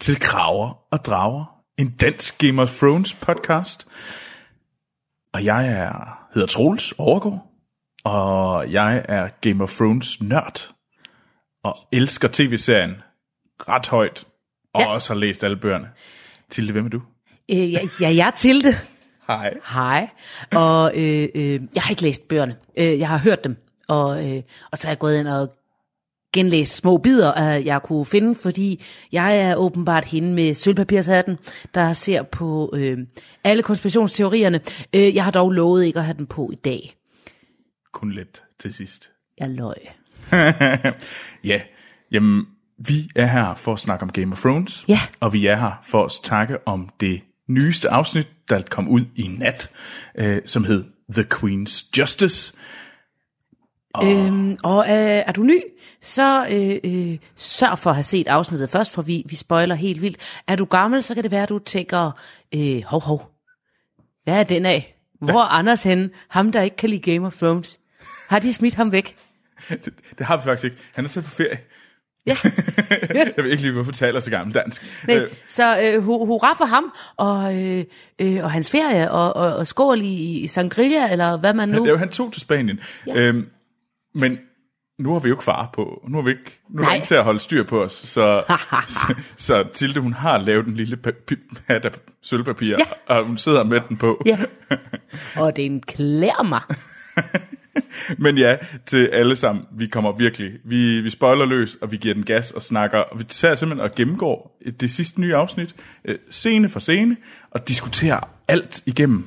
til Kraver og Drager, en dansk Game of Thrones podcast. Og jeg er, hedder Troels Overgaard, og jeg er Game of Thrones nørd, og elsker tv-serien ret højt, og Ja. også har læst alle bøgerne. Tilde, hvem er du? Øh, ja, ja, jeg er Tilde. Hej. Hej. Og øh, øh, jeg har ikke læst bøgerne. Øh, jeg har hørt dem. Og, øh, og så er jeg gået ind og genlæst små bidder, øh, jeg kunne finde, fordi jeg er åbenbart hende med sølvpapirshatten, der ser på øh, alle konspirationsteorierne. Øh, jeg har dog lovet ikke at have den på i dag. Kun lidt til sidst. Jeg løg. ja, jamen, vi er her for at snakke om Game of Thrones. Ja. Og vi er her for at snakke om det nyeste afsnit, der kom ud i nat, øh, som hed The Queen's Justice. Øhm, og øh, er du ny, så øh, øh, sørg for at have set afsnittet først, for vi, vi spoiler helt vildt. Er du gammel, så kan det være, at du tænker, øh, hov, hov, hvad er den af? Hvor er Anders henne? Ham, der ikke kan lide Game of Thrones. Har de smidt ham væk? Det, det har vi faktisk ikke. Han er taget på ferie. Ja. Jeg ved ikke lige, hvorfor taler så gammel dansk. Nej, Øh, så øh, hu- hurra for ham, og, øh, øh, og hans ferie, og, og, og skål i, i Sangria, eller hvad man nu... det er jo, han tog til Spanien. Ja. Øhm, men nu har vi jo ikke far på. Nu har vi ikke, nu er der ikke til at holde styr på os. Så, så, så Tilde, hun har lavet en lille hat af sølvpapir, Ja. og hun sidder med den på. Ja. Og den klæder mig. Men ja, til alle sammen, vi kommer virkelig, vi, vi spoiler løs, og vi giver den gas og snakker, og vi tager simpelthen og gennemgår det sidste nye afsnit, øh, scene for scene, og diskuterer alt igennem.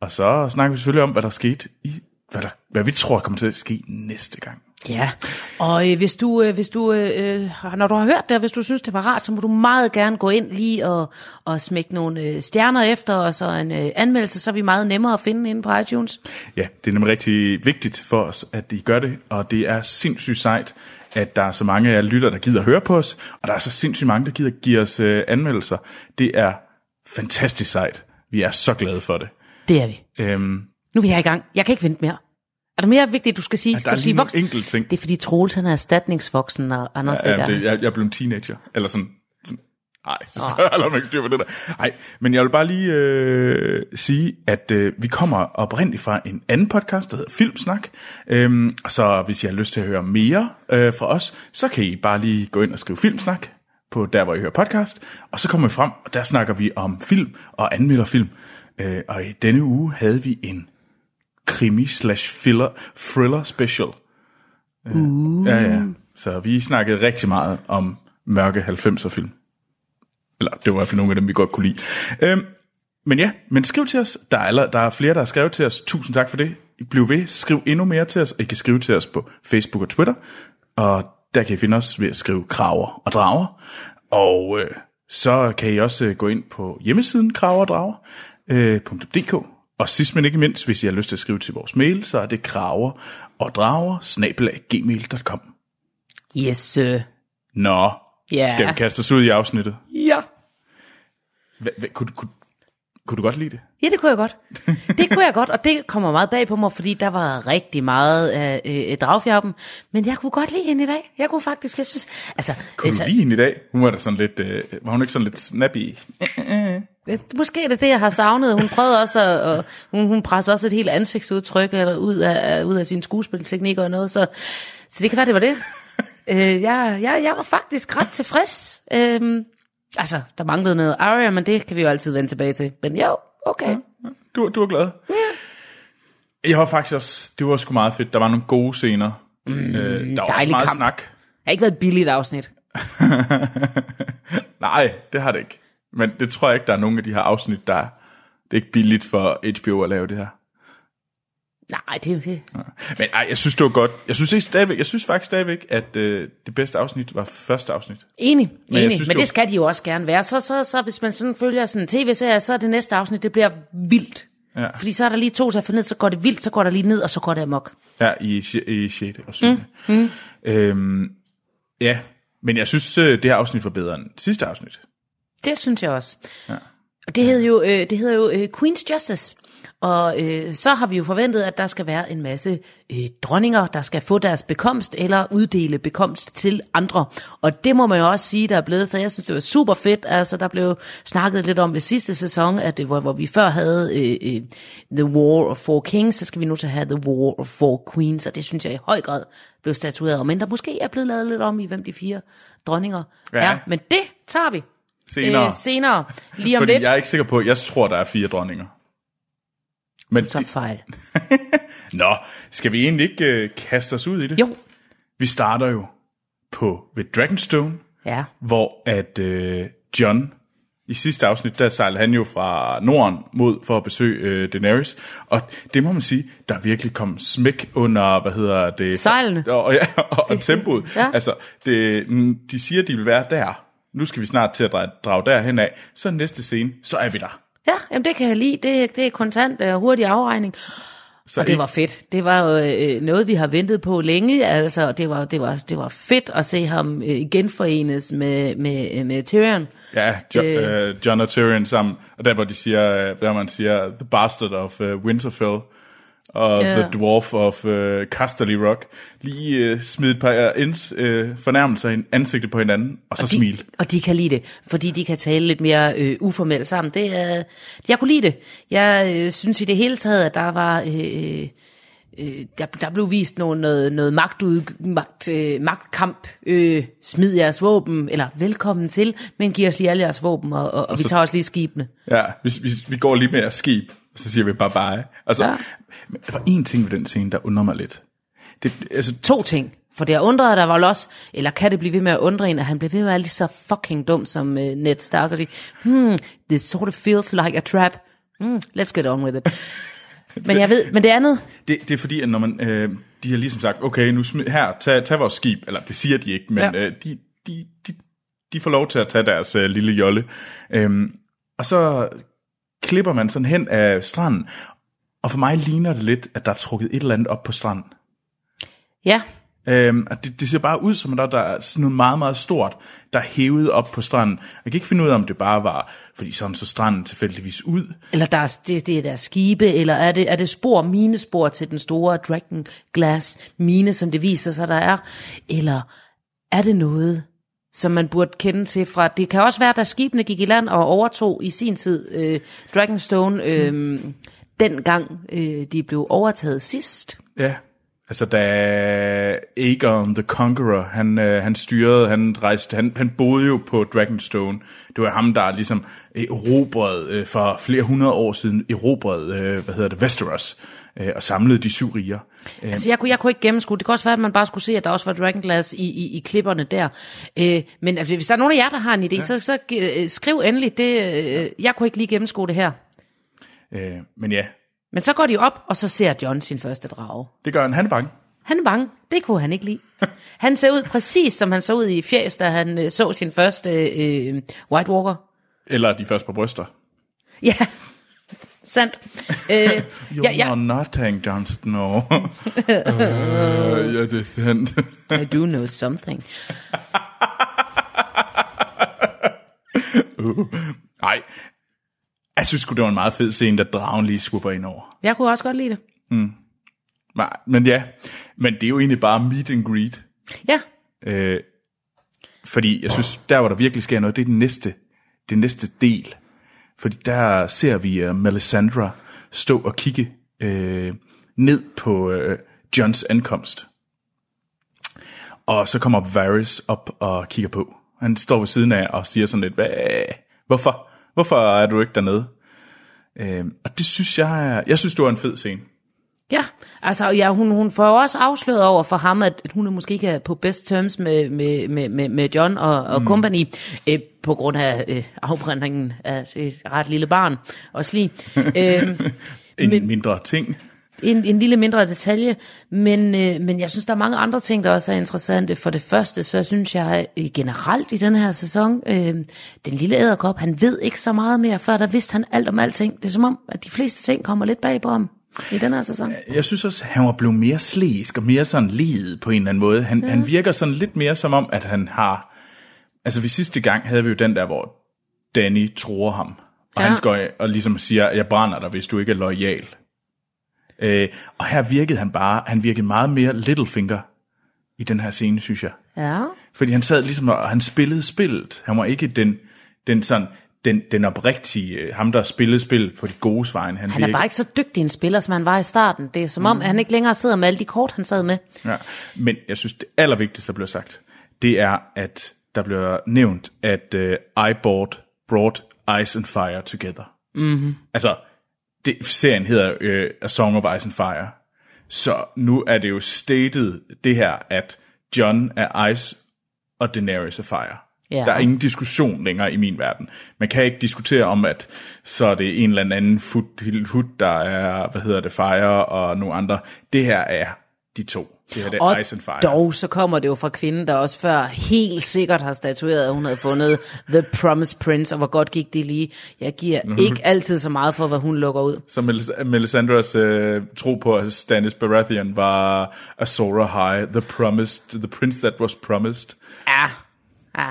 Og så snakker vi selvfølgelig om, hvad der skete i, hvad, der, hvad vi tror kommer til at ske næste gang. Ja, og øh, hvis du, øh, hvis du øh, øh, når du har hørt det, og hvis du synes, det var rart, så må du meget gerne gå ind lige og, og smække nogle øh, stjerner efter, og så en øh, anmeldelse, så er vi meget nemmere at finde inde på iTunes. Ja, det er nemlig rigtig vigtigt for os, at I gør det, og det er sindssygt sejt, at der er så mange af lytter, der gider høre på os, og der er så sindssygt mange, der gider give os øh, anmeldelser. Det er fantastisk sejt. Vi er så glade for det. Det er vi. Øhm, Nu er vi her i gang. Jeg kan ikke vente mere. Er der mere vigtigt, du skal sige? der Skal er du sige voksen? enkelt ting. Det er fordi Troels, han er erstatningsvoksen, og Anders Ja, ikke er. det, jeg, jeg er blevet en teenager. Eller sådan... sådan Nej, så man ikke styr på det der. Nej, men jeg vil bare lige øh, sige, at øh, vi kommer oprindeligt fra en anden podcast, der hedder Filmsnak. Øhm, og så hvis I har lyst til at høre mere øh, fra os, så kan I bare lige gå ind og skrive Filmsnak på der, hvor I hører podcast. Og så kommer vi frem, og der snakker vi om film og anmelder film. Øh, og i denne uge havde vi en krimi slash thriller, thriller special. Uh. Ja, ja. Så vi snakkede rigtig meget om mørke 90'er film. Eller det var i hvert fald nogle af dem, vi godt kunne lide. Øhm, men ja, men skriv til os. Der er, aller, der er flere, der har skrevet til os. Tusind tak for det. Bliv ved. Skriv endnu mere til os. I kan skrive til os på Facebook og Twitter. Og der kan I finde os ved at skrive kraver og drager. Og øh, så kan I også øh, gå ind på hjemmesiden kraverdrager.dk. Og sidst men ikke mindst, hvis I har lyst til at skrive til vores mail, så er det kraver og drager gmail.com. Yes, sir. Nå, Ja. skal vi kaste os ud i afsnittet? Ja. Hva, hva, kunne, kunne, kunne du godt lide det? Ja, det kunne jeg godt. Det kunne jeg godt, og det kommer meget bag på mig, fordi der var rigtig meget øh, dragfjærpen. Men jeg kunne godt lide hende i dag. Jeg kunne faktisk, jeg synes... Altså, Kunne altså du lide hende i dag? Hun var da sådan lidt, øh, var hun ikke sådan lidt snappy? Måske er det det, jeg har savnet. Hun prøvede også at... Og hun, hun pressede også et helt ansigtsudtryk eller ud, af, ud af sine skuespilteknikker og noget, så, så det kan være, det var det. øh, jeg, jeg, jeg var faktisk ret tilfreds. Øh, altså, der manglede noget Aria, men det kan vi jo altid vende tilbage til. Men jo, okay. Du, du var glad? Ja. Jeg var faktisk også, det var sgu meget fedt. Der var nogle gode scener. Mm, øh, der var også meget kamp. snak. Det har ikke været et billigt afsnit. Nej, det har det ikke. Men det tror jeg ikke, der er nogen af de her afsnit, der er. Det er ikke billigt for HBO at lave det her. Nej, det er det. Men ej, jeg synes, det var godt. Jeg synes, ikke stadigvæk, jeg synes faktisk stadigvæk, at øh, det bedste afsnit var første afsnit. Enig, jeg enig. Men, synes, men det var- skal de jo også gerne være. Så, så, så hvis man sådan følger sådan en tv-serie, så er det næste afsnit, det bliver vildt. Ja. Fordi så er der lige to til at få ned, så går det vildt, så går der lige ned, og så går det amok. Ja, i, i 6. og 7. Mm. Mm. Øhm, ja, men jeg synes, øh, det her afsnit var bedre end sidste afsnit. Det synes jeg også. Ja. Og det hedder jo, øh, det hedder jo øh, Queen's Justice. Og øh, så har vi jo forventet, at der skal være en masse øh, dronninger, der skal få deres bekomst eller uddele bekomst til andre. Og det må man jo også sige, der er blevet, så jeg synes, det var super fedt. Altså, der blev snakket lidt om ved sidste sæson, at det var, hvor vi før havde øh, øh, The War of Four Kings, så skal vi nu at have The War of Four Queens, og det synes jeg i høj grad blev statueret. Men der måske er blevet lavet lidt om i, hvem de fire dronninger Ja. er. Men det tager vi Senere. øh, senere. Lige om Fordi lidt. jeg er ikke sikker på, jeg tror, der er fire dronninger. Men, tager fejl. nå, skal vi egentlig ikke øh, kaste os ud i det? Jo. Vi starter jo på ved Dragonstone, Ja. hvor at øh, John, i sidste afsnit, der sejlede han jo fra Norden mod for at besøge øh, Daenerys, og det må man sige, der virkelig kom smæk under, hvad hedder det? Sejlene. Og, og, ja, og, og tempoet. Ja. Altså, det, mm, de siger, de vil være der. Nu skal vi snart til at drage, drage derhen af. Så næste scene, så er vi der. Ja, jamen det kan jeg lide. Det, det er kontant og hurtig afregning. Så Og det var fedt. Det var jo øh, noget, vi har ventet på længe. Altså, det var, det var, det var fedt at se ham øh, genforenes med, med, med Tyrion. Ja, jo, øh, John og Tyrion sammen. Og der hvor de siger, øh, der man siger, The Bastard of uh, Winterfell og Ja. The Dwarf of uh, Casterly Rock. Lige uh, smide et par ins, uh, fornærmelser i ansigtet på hinanden, og så de, smil. Og de kan lide det, fordi de kan tale lidt mere øh, uformelt sammen. Det er, jeg kunne lide det. Jeg øh, synes i det hele taget, at der var... Øh, øh, der, der blev vist noget, noget, noget magtud, magt, øh, magtkamp. Øh, smid jeres våben, eller velkommen til, men giv os lige alle jeres våben, og, og, og vi så- tager også lige skibene. Ja, vi, vi, vi går lige med jeres skib, og så siger vi bye bye. Altså, Ja. der var en ting ved den scene, der undrer mig lidt. Det, altså, To ting. For det undret, der var vel også, eller kan det blive ved med at undre en, at han blev ved med at være lige så fucking dum som uh, Ned Stark og sige, hmm, this sort of feels like a trap. Hmm, let's get on with it. men jeg ved, men det andet, Det, det er fordi, at når man, øh, de har ligesom sagt, okay, nu smid, her, tag, tag vores skib, eller det siger de ikke, men ja. øh, de, de, de, de får lov til at tage deres øh, lille jolle. Øhm, og så klipper man sådan hen af stranden, og for mig ligner det lidt, at der er trukket et eller andet op på stranden. ja, Øhm, og det, det ser bare ud som, at der, der er sådan noget meget, meget stort, der er hævet op på stranden. Jeg kan ikke finde ud af, om det bare var, fordi sådan så stranden tilfældigvis ud. eller der er, det, det er der skibe, eller er det, er det spor, minespor til den store Dragon Glass mine, som det viser sig, der er, eller er det noget, som man burde kende til fra, det kan også være, da skibene gik i land og overtog i sin tid øh, Dragonstone, øh, dengang øh, de blev overtaget sidst. Ja, altså da Aegon the Conqueror, han, øh, han styrede, han rejste, han, han boede jo på Dragonstone. Det var ham, der ligesom erobrede øh, for flere hundrede år siden, erobrede, øh, hvad hedder det, Westeros, øh, og samlede de syv riger. Øh, Altså, jeg kunne, jeg kunne ikke gennemskue. Det kan også være, at man bare skulle se, at der også var Dragonglass i, i, i klipperne der. Øh, men altså, hvis der er nogen af jer, der har en idé, ja. så, så øh, skriv endelig. Det, øh, jeg kunne ikke lige gennemskue det her. øh, men ja, Men så går de op, og så ser John sin første drage. det gør han. Han er bange. Han er bange. Det kunne han ikke lide. Han ser ud præcis, som han så ud i fjæs, da han øh, så sin første øh, White Walker. Eller de første på bryster. Ja, sandt. Øh, You ja, ja. know nothing, Jon Snow. uh, ja, det er sandt. I do know something. Nej, jeg synes det var en meget fed scene, da dragen lige swooper ind over. Jeg kunne også godt lide det. Nej, men ja, men det er jo egentlig bare meet and greet. Ja, Øh, fordi jeg synes, der hvor der virkelig sker noget, det er den næste, det næste del. Fordi der ser vi uh, Melisandre stå og kigge øh, ned på øh, Johns ankomst. Og så kommer Varys op og kigger på. Han står ved siden af og siger sådan lidt, Hvad? hvorfor? Hvorfor er du ikke dernede? Øh, og det synes jeg, er- jeg synes, det var en fed scene. Ja, altså ja, hun, hun får jo også afsløret over for ham, at at hun er måske ikke er på best terms med, med, med, med, med John og, og mm. company, øh, på grund af øh, afbrændingen af et ret lille barn og slig. øh, En Men- mindre ting. en, en lille mindre detalje, men, øh, men jeg synes, der er mange andre ting, der også er interessante. For det første, så synes jeg øh, generelt i den her sæson, øh, den lille æderkop, han ved ikke så meget mere, før der vidste han alt om alting. Det er som om, at de fleste ting kommer lidt bag på ham i den her sæson. Jeg synes også, at han var blevet mere slæsk og mere sådan led på en eller anden måde. Han, ja. han virker sådan lidt mere som om, at han har... Altså, vi sidste gang havde vi jo den der, hvor Danny tror ham. Og Ja. han går og ligesom siger, jeg brænder dig, hvis du ikke er lojal. Øh, og her virkede han bare, han virkede meget mere Littlefinger i den her scene, synes jeg. Ja. Fordi han sad ligesom, og han spillede spillet. Han var ikke den, den sådan, den, den oprigtige, øh, ham der spillede spillet på de gode vejen. Han, Han er bare ikke så dygtig en spiller, som han var i starten. Det er som om, mm. han ikke længere sidder med alle de kort, han sad med. Ja, men jeg synes, det allervigtigste, der bliver sagt, det er, at der bliver nævnt, at uh, I bought, brought Ice and Fire together. Mm-hmm. Altså, det, serien hedder uh, A Song of Ice and Fire. Så nu er det jo stated det her, at John er Ice, og Daenerys er Fire. Ja. Der er ingen diskussion længere i min verden. Man kan ikke diskutere om, at så er det en eller anden hud, der er, hvad hedder det, Fire og nogle andre. Det her er de to. Det her det er Og Ice and Fire. dog så kommer det jo fra kvinden, der også før helt sikkert har statueret, at hun havde fundet The Promised Prince, og hvor godt gik det lige. Jeg giver Mhm. mm-hmm. ikke altid så meget for, hvad hun lukker ud. Så Melis- Melisandres øh, tro på, at Stannis Baratheon var Azora High, the promised, the prince that was promised. Ja, ja.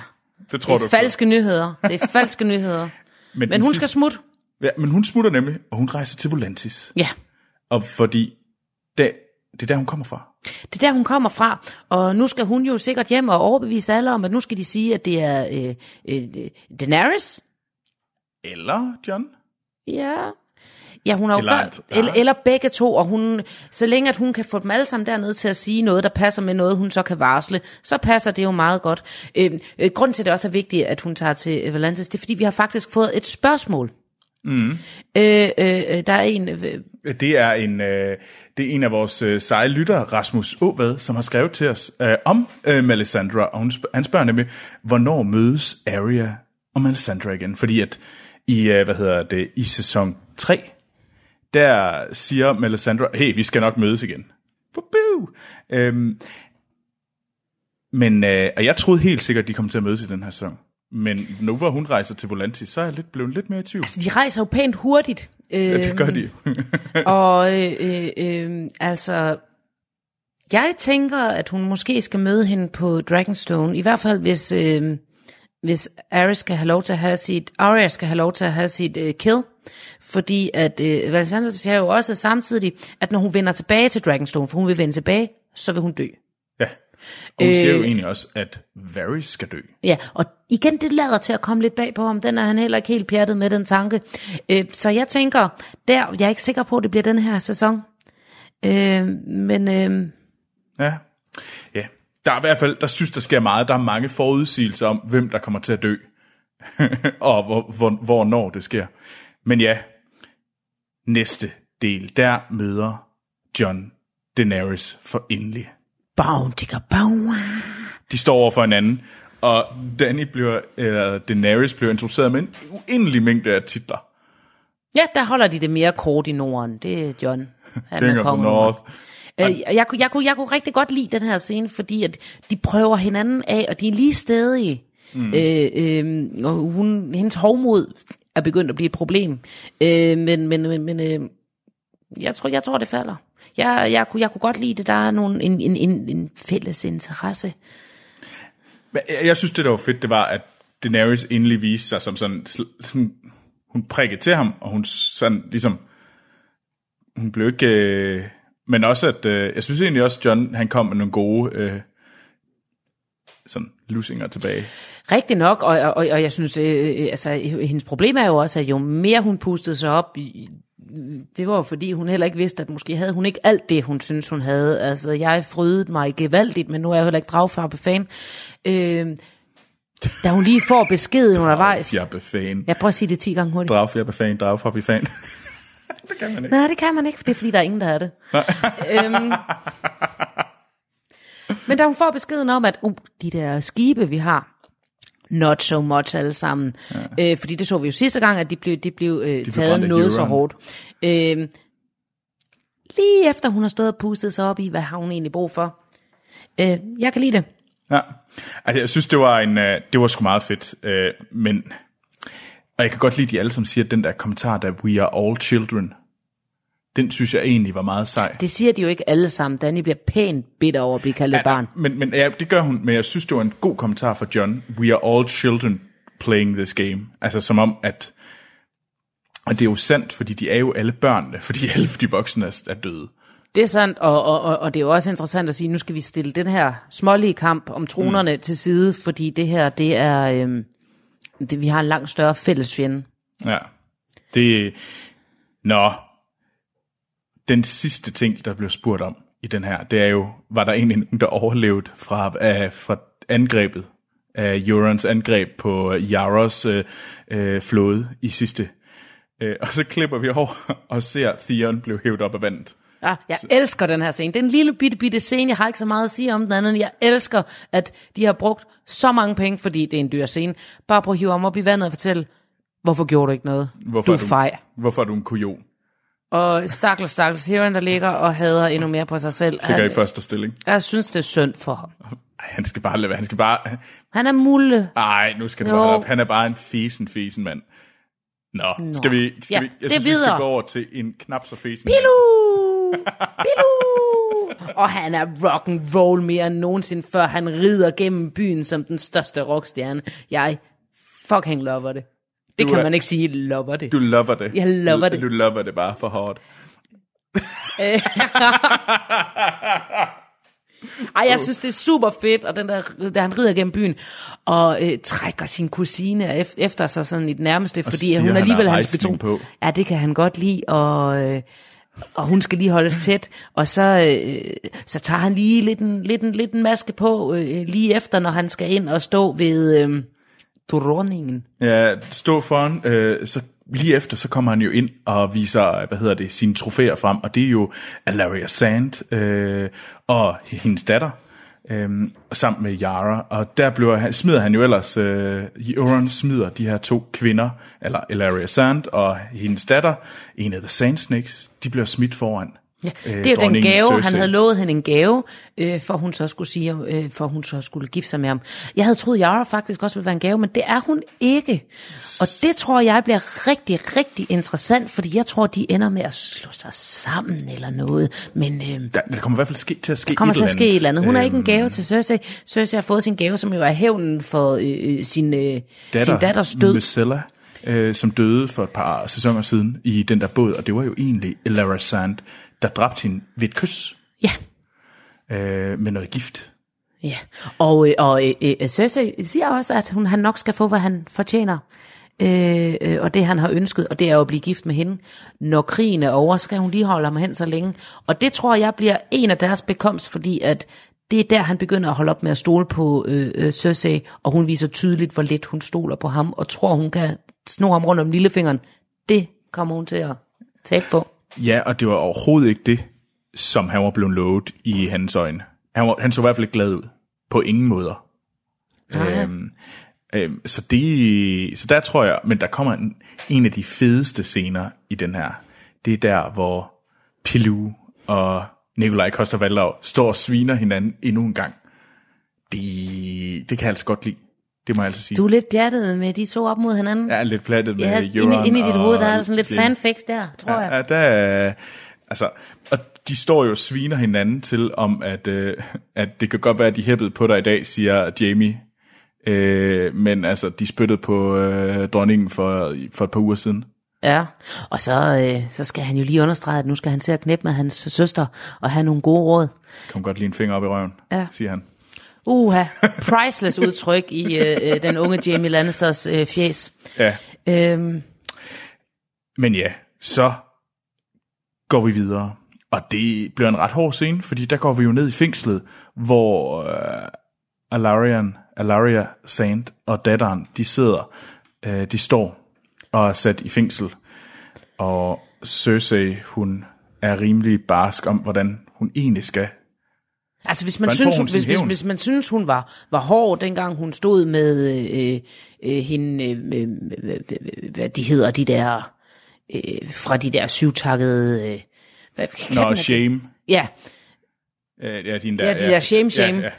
Det tror Det du er falske nyheder. Det er falske nyheder. Men, Men hun skal sidste- smutte. Ja, men hun smutter nemlig, og hun rejser til Volantis. Ja. Og fordi, det, det er der, hun kommer fra. Det er der, hun kommer fra, og nu skal hun jo sikkert hjem og overbevise alle om, at nu skal de sige, at det er øh, øh, Daenerys. Eller John. Ja. Ja, hun har jo Eller før, eller, eller begge to, og hun, så længe at hun kan få dem alle sammen dernede til at sige noget, der passer med noget, hun så kan varsle, så passer det jo meget godt. Øh, øh, grunden til, at det også er vigtigt, at hun tager til Valantis, det er, fordi vi har faktisk fået et spørgsmål. Mm. Øh, øh, der er en, øh, Det er en, øh, det er en af vores øh, seje lyttere, Rasmus Åvad, som har skrevet til os øh, om øh, Melisandre, og hun han spørger nemlig, hvornår mødes Arya og Melisandre igen? Fordi at i, øh, hvad hedder det, i sæson 3, der siger Melisandre, hey, vi skal nok mødes igen. Øhm, men, øh, og jeg troede helt sikkert, de kom til at mødes i den her sæson. Men nu hvor hun rejser til Volantis, så er jeg lidt, blevet lidt mere i tvivl. så de rejser jo pænt hurtigt. Øh, Ja, det gør de. Og øh, øh, øh, altså, jeg tænker, at hun måske skal møde hende på Dragonstone. I hvert fald, hvis, øh, hvis Arya skal have lov til at have sit, Arya skal have lov til at have sit øh, kill. Fordi at øh, Valsander siger jo også samtidig, at når hun vender tilbage til Dragonstone, for hun vil vende tilbage, så vil hun dø. Ja. Og hun øh, siger jo Øh. egentlig også, at Varys skal dø. Ja, og igen, det lader til at komme lidt bag på ham. Den er han heller ikke helt pjattet med, den tanke. Øh, så jeg tænker, der, jeg er ikke sikker på, at det bliver den her sæson. Øh, men øh, Ja. ja. Der er i hvert fald, der synes, der sker meget. Der er mange forudsigelser om, hvem der kommer til at dø. og hvor, hvor, hvornår det sker. Men ja, næste del, der møder John Daenerys for endelig. De står over for hinanden, og Danny bliver, eller Daenerys bliver introduceret med en uendelig mængde af titler. Ja, der holder de det mere kort i Norden. Det er John. Han King er of the kongen. North. Øh, jeg, kunne- jeg, kunne, jeg kunne rigtig godt lide den her scene, fordi at de prøver hinanden af, og de er lige stedige. Mm. Øh, øh, og hun, hendes hovmod er begyndt at blive et problem. Øh, men men, men, men øh, jeg, tror, jeg tror, det falder. Jeg, jeg, kunne, jeg kunne godt lide det. Der er nogle, en, en, en, en fælles interesse. Jeg- Jeg synes, det der var fedt, det var, at Daenerys endelig viste sig som sådan, Hun, hun prikkede til ham, og hun sådan ligesom, hun blev ikke, øh, men også at, øh, jeg synes egentlig også, John, han kom med nogle gode, øh, sådan, lusinger tilbage. Rigtig nok, og, og, og jeg synes, øh, øh, altså, hendes problem er jo også, at jo mere hun pustede sig op, det var jo fordi, hun heller ikke vidste, at måske havde hun ikke alt det, hun synes, hun havde. Altså, jeg frydede mig gevaldigt, men nu er jeg heller ikke dragfarbe fan. Øh, da hun lige får beskeden undervejs. Jeg er fan. Jeg prøver at sige det 10 gange hurtigt. Dragfjerde fan, dragfjerde fan. det kan man ikke. Nej, det kan man ikke, det er fordi, der er ingen, der er det. øhm, men da hun får beskeden om, at uh, de der skibe, vi har, not so much alle sammen. Ja. Øh, fordi det så vi jo sidste gang, at de blev, de blev øh, taget brændt af noget så hårdt. Øh, lige efter hun har stået og pustet sig op i, hvad har hun egentlig brug for. Øh, jeg kan lide det. Ja. Altså, jeg synes, det var, en, øh, det var sgu meget fedt, øh, men... Og jeg kan godt lide de alle, som siger, den der kommentar, der we are all children, den synes jeg egentlig var meget sej. Det siger de jo ikke alle sammen. Danny bliver pænt bitter over at blive kaldt et barn. Men, men ja, det gør hun, men jeg synes, det var en god kommentar fra John. We are all children playing this game. Altså som om, at Og det er jo sandt, fordi de er jo alle børnene, fordi alle de voksne er, er døde. Det er sandt, og, og, og, og det er jo også interessant at sige, nu skal vi stille den her smålige kamp om tronerne mm. til side, fordi det her, det er, øhm, det, vi har en langt større fælles fjende. Ja. Det, nå, den sidste ting, der blev spurgt om i den her, det er jo, var der egentlig nogen, der overlevede fra, uh, fra angrebet, af Eurons angreb på Yaros uh, uh, flåde i sidste. Uh, og så klipper vi over og ser Theon blive hævet op af vandet. Ja, jeg så. elsker den her scene. Det er en lille bitte, bitte scene. Jeg har ikke så meget at sige om den anden. Jeg elsker, at de har brugt så mange penge, fordi det er en dyr scene. Bare på at hive ham op i vandet og fortælle, hvorfor gjorde du ikke noget? Hvorfor du er fej. Hvorfor er du en kujon? Og stakkels, stakkels Heron, der ligger og hader endnu mere på sig selv. Ligger i første stilling. Jeg synes, det er synd for ham. Ej, han skal bare lade være. Han skal bare... Han er mulle. Nej, nu skal det op. Han er bare en fesen, fesen mand. Nå, Nå. skal vi... Skal ja, vi jeg det synes, videre. vi skal gå over til en knap så fesen Bilu! Bilu! og han er rock and roll mere end nogensinde før. Han rider gennem byen som den største rockstjerne. Jeg fucking lover det. Det kan er, man ikke sige, lover det. Du lover det. Jeg lover det. Du lover det bare for hårdt. Ej, jeg synes, det er super fedt, og den der, der han rider gennem byen, og øh, trækker sin kusine efter, sig sådan i det nærmeste, fordi siger, hun alligevel han hans beton. på. Ja, det kan han godt lide, og, øh, og hun skal lige holdes tæt, og så, øh, så tager han lige lidt en, lidt en, lidt en maske på, øh, lige efter, når han skal ind og stå ved øh, dronningen. Ja, stå foran, øh, så lige efter, så kommer han jo ind og viser, hvad hedder det, sine trofæer frem, og det er jo Alaria Sand øh, og hendes datter, øh, sammen med Yara, og der bliver, smider han jo ellers, øh, Euron smider de her to kvinder, eller Alaria Sand og hendes datter, en af The Sand Snakes, de bliver smidt foran. Ja, det er jo den gave, Cersei. han havde lovet hende en gave, øh, for hun så skulle sige, øh, for hun så skulle gifte sig med ham. Jeg havde troet, Yara faktisk også ville være en gave, men det er hun ikke. Og det tror jeg bliver rigtig, rigtig interessant, fordi jeg tror, de ender med at slå sig sammen eller noget. Men øh, der, der kommer i hvert fald ske, til at ske der kommer et til at ske et eller andet. Hun er Øhm, ikke en gave til Cersei. Cersei har fået sin gave, som jo er hævnen for øh, sin, øh, datter, sin datters død. Myrcella, øh, som døde for et par sæsoner siden i den der båd, og det var jo egentlig Elara Sand, der dræbte hende ved et kys Ja. øh, med noget gift. Ja, og, øh, og øh, øh, Cersei siger også, at hun, han nok skal få, hvad han fortjener. Øh, øh, og det han har ønsket, og det er jo at blive gift med hende. Når krigen er over, så kan hun lige holde ham hen så længe. Og det tror jeg bliver en af deres bekomst, fordi at det er der, han begynder at holde op med at stole på øh, øh, Cersei, og hun viser tydeligt, hvor lidt hun stoler på ham, og tror, hun kan sno ham rundt om lillefingeren. Det kommer hun til at tabe på. Ja, og det var overhovedet ikke det, som han var blevet lovet i hans øjne. Han, var, han så i hvert fald ikke glad ud. På ingen måder. Øhm, øhm, så, det, så der tror jeg, men der kommer en, en af de fedeste scener i den her. Det er der, hvor Pilu og Nikolaj Koster står og sviner hinanden endnu en gang. Det, det kan jeg altså godt lide. Det må jeg altså sige. Du er lidt pjattet med de to op mod hinanden. Er lidt plattet med Ja, Euron inde, inde i dit hoved, der er der sådan lidt det- fanfix der, tror jeg. Ja, der er, altså, og de står jo og sviner hinanden til om, at, øh, at det kan godt være, at de hæppede på dig i dag, siger Jamie. Øh, men altså, de spyttede på øh, dronningen for, for et par uger siden. Ja, og så, øh, så skal han jo lige understrege, at nu skal han til at knæppe med hans søster og have nogle gode råd. Kom godt lige en finger op i røven, Ja. siger han. Uha, priceless udtryk i øh, øh, den unge Jamie Lannisters øh, fjes. Ja, Øhm, men ja, så går vi videre. Og det bliver en ret hård scene, fordi der går vi jo ned i fængslet, hvor øh, Alarian, Alaria Sand og datteren, de sidder, øh, de står og er sat i fængsel. Og Cersei, hun er rimelig barsk om, hvordan hun egentlig skal. Altså hvis man, Hvordan synes, hun hvis, hvis, hvis man synes, hun var, var hård, dengang hun stod med øh, øh, hende, øh, øh, øh, øh, hvad de hedder, de der, øh, fra de der syvtakkede, øh, hvad kan Nå, man- shame. Ja, Øh, ja, din der, Ja, de der shame, shame. Ja, ja,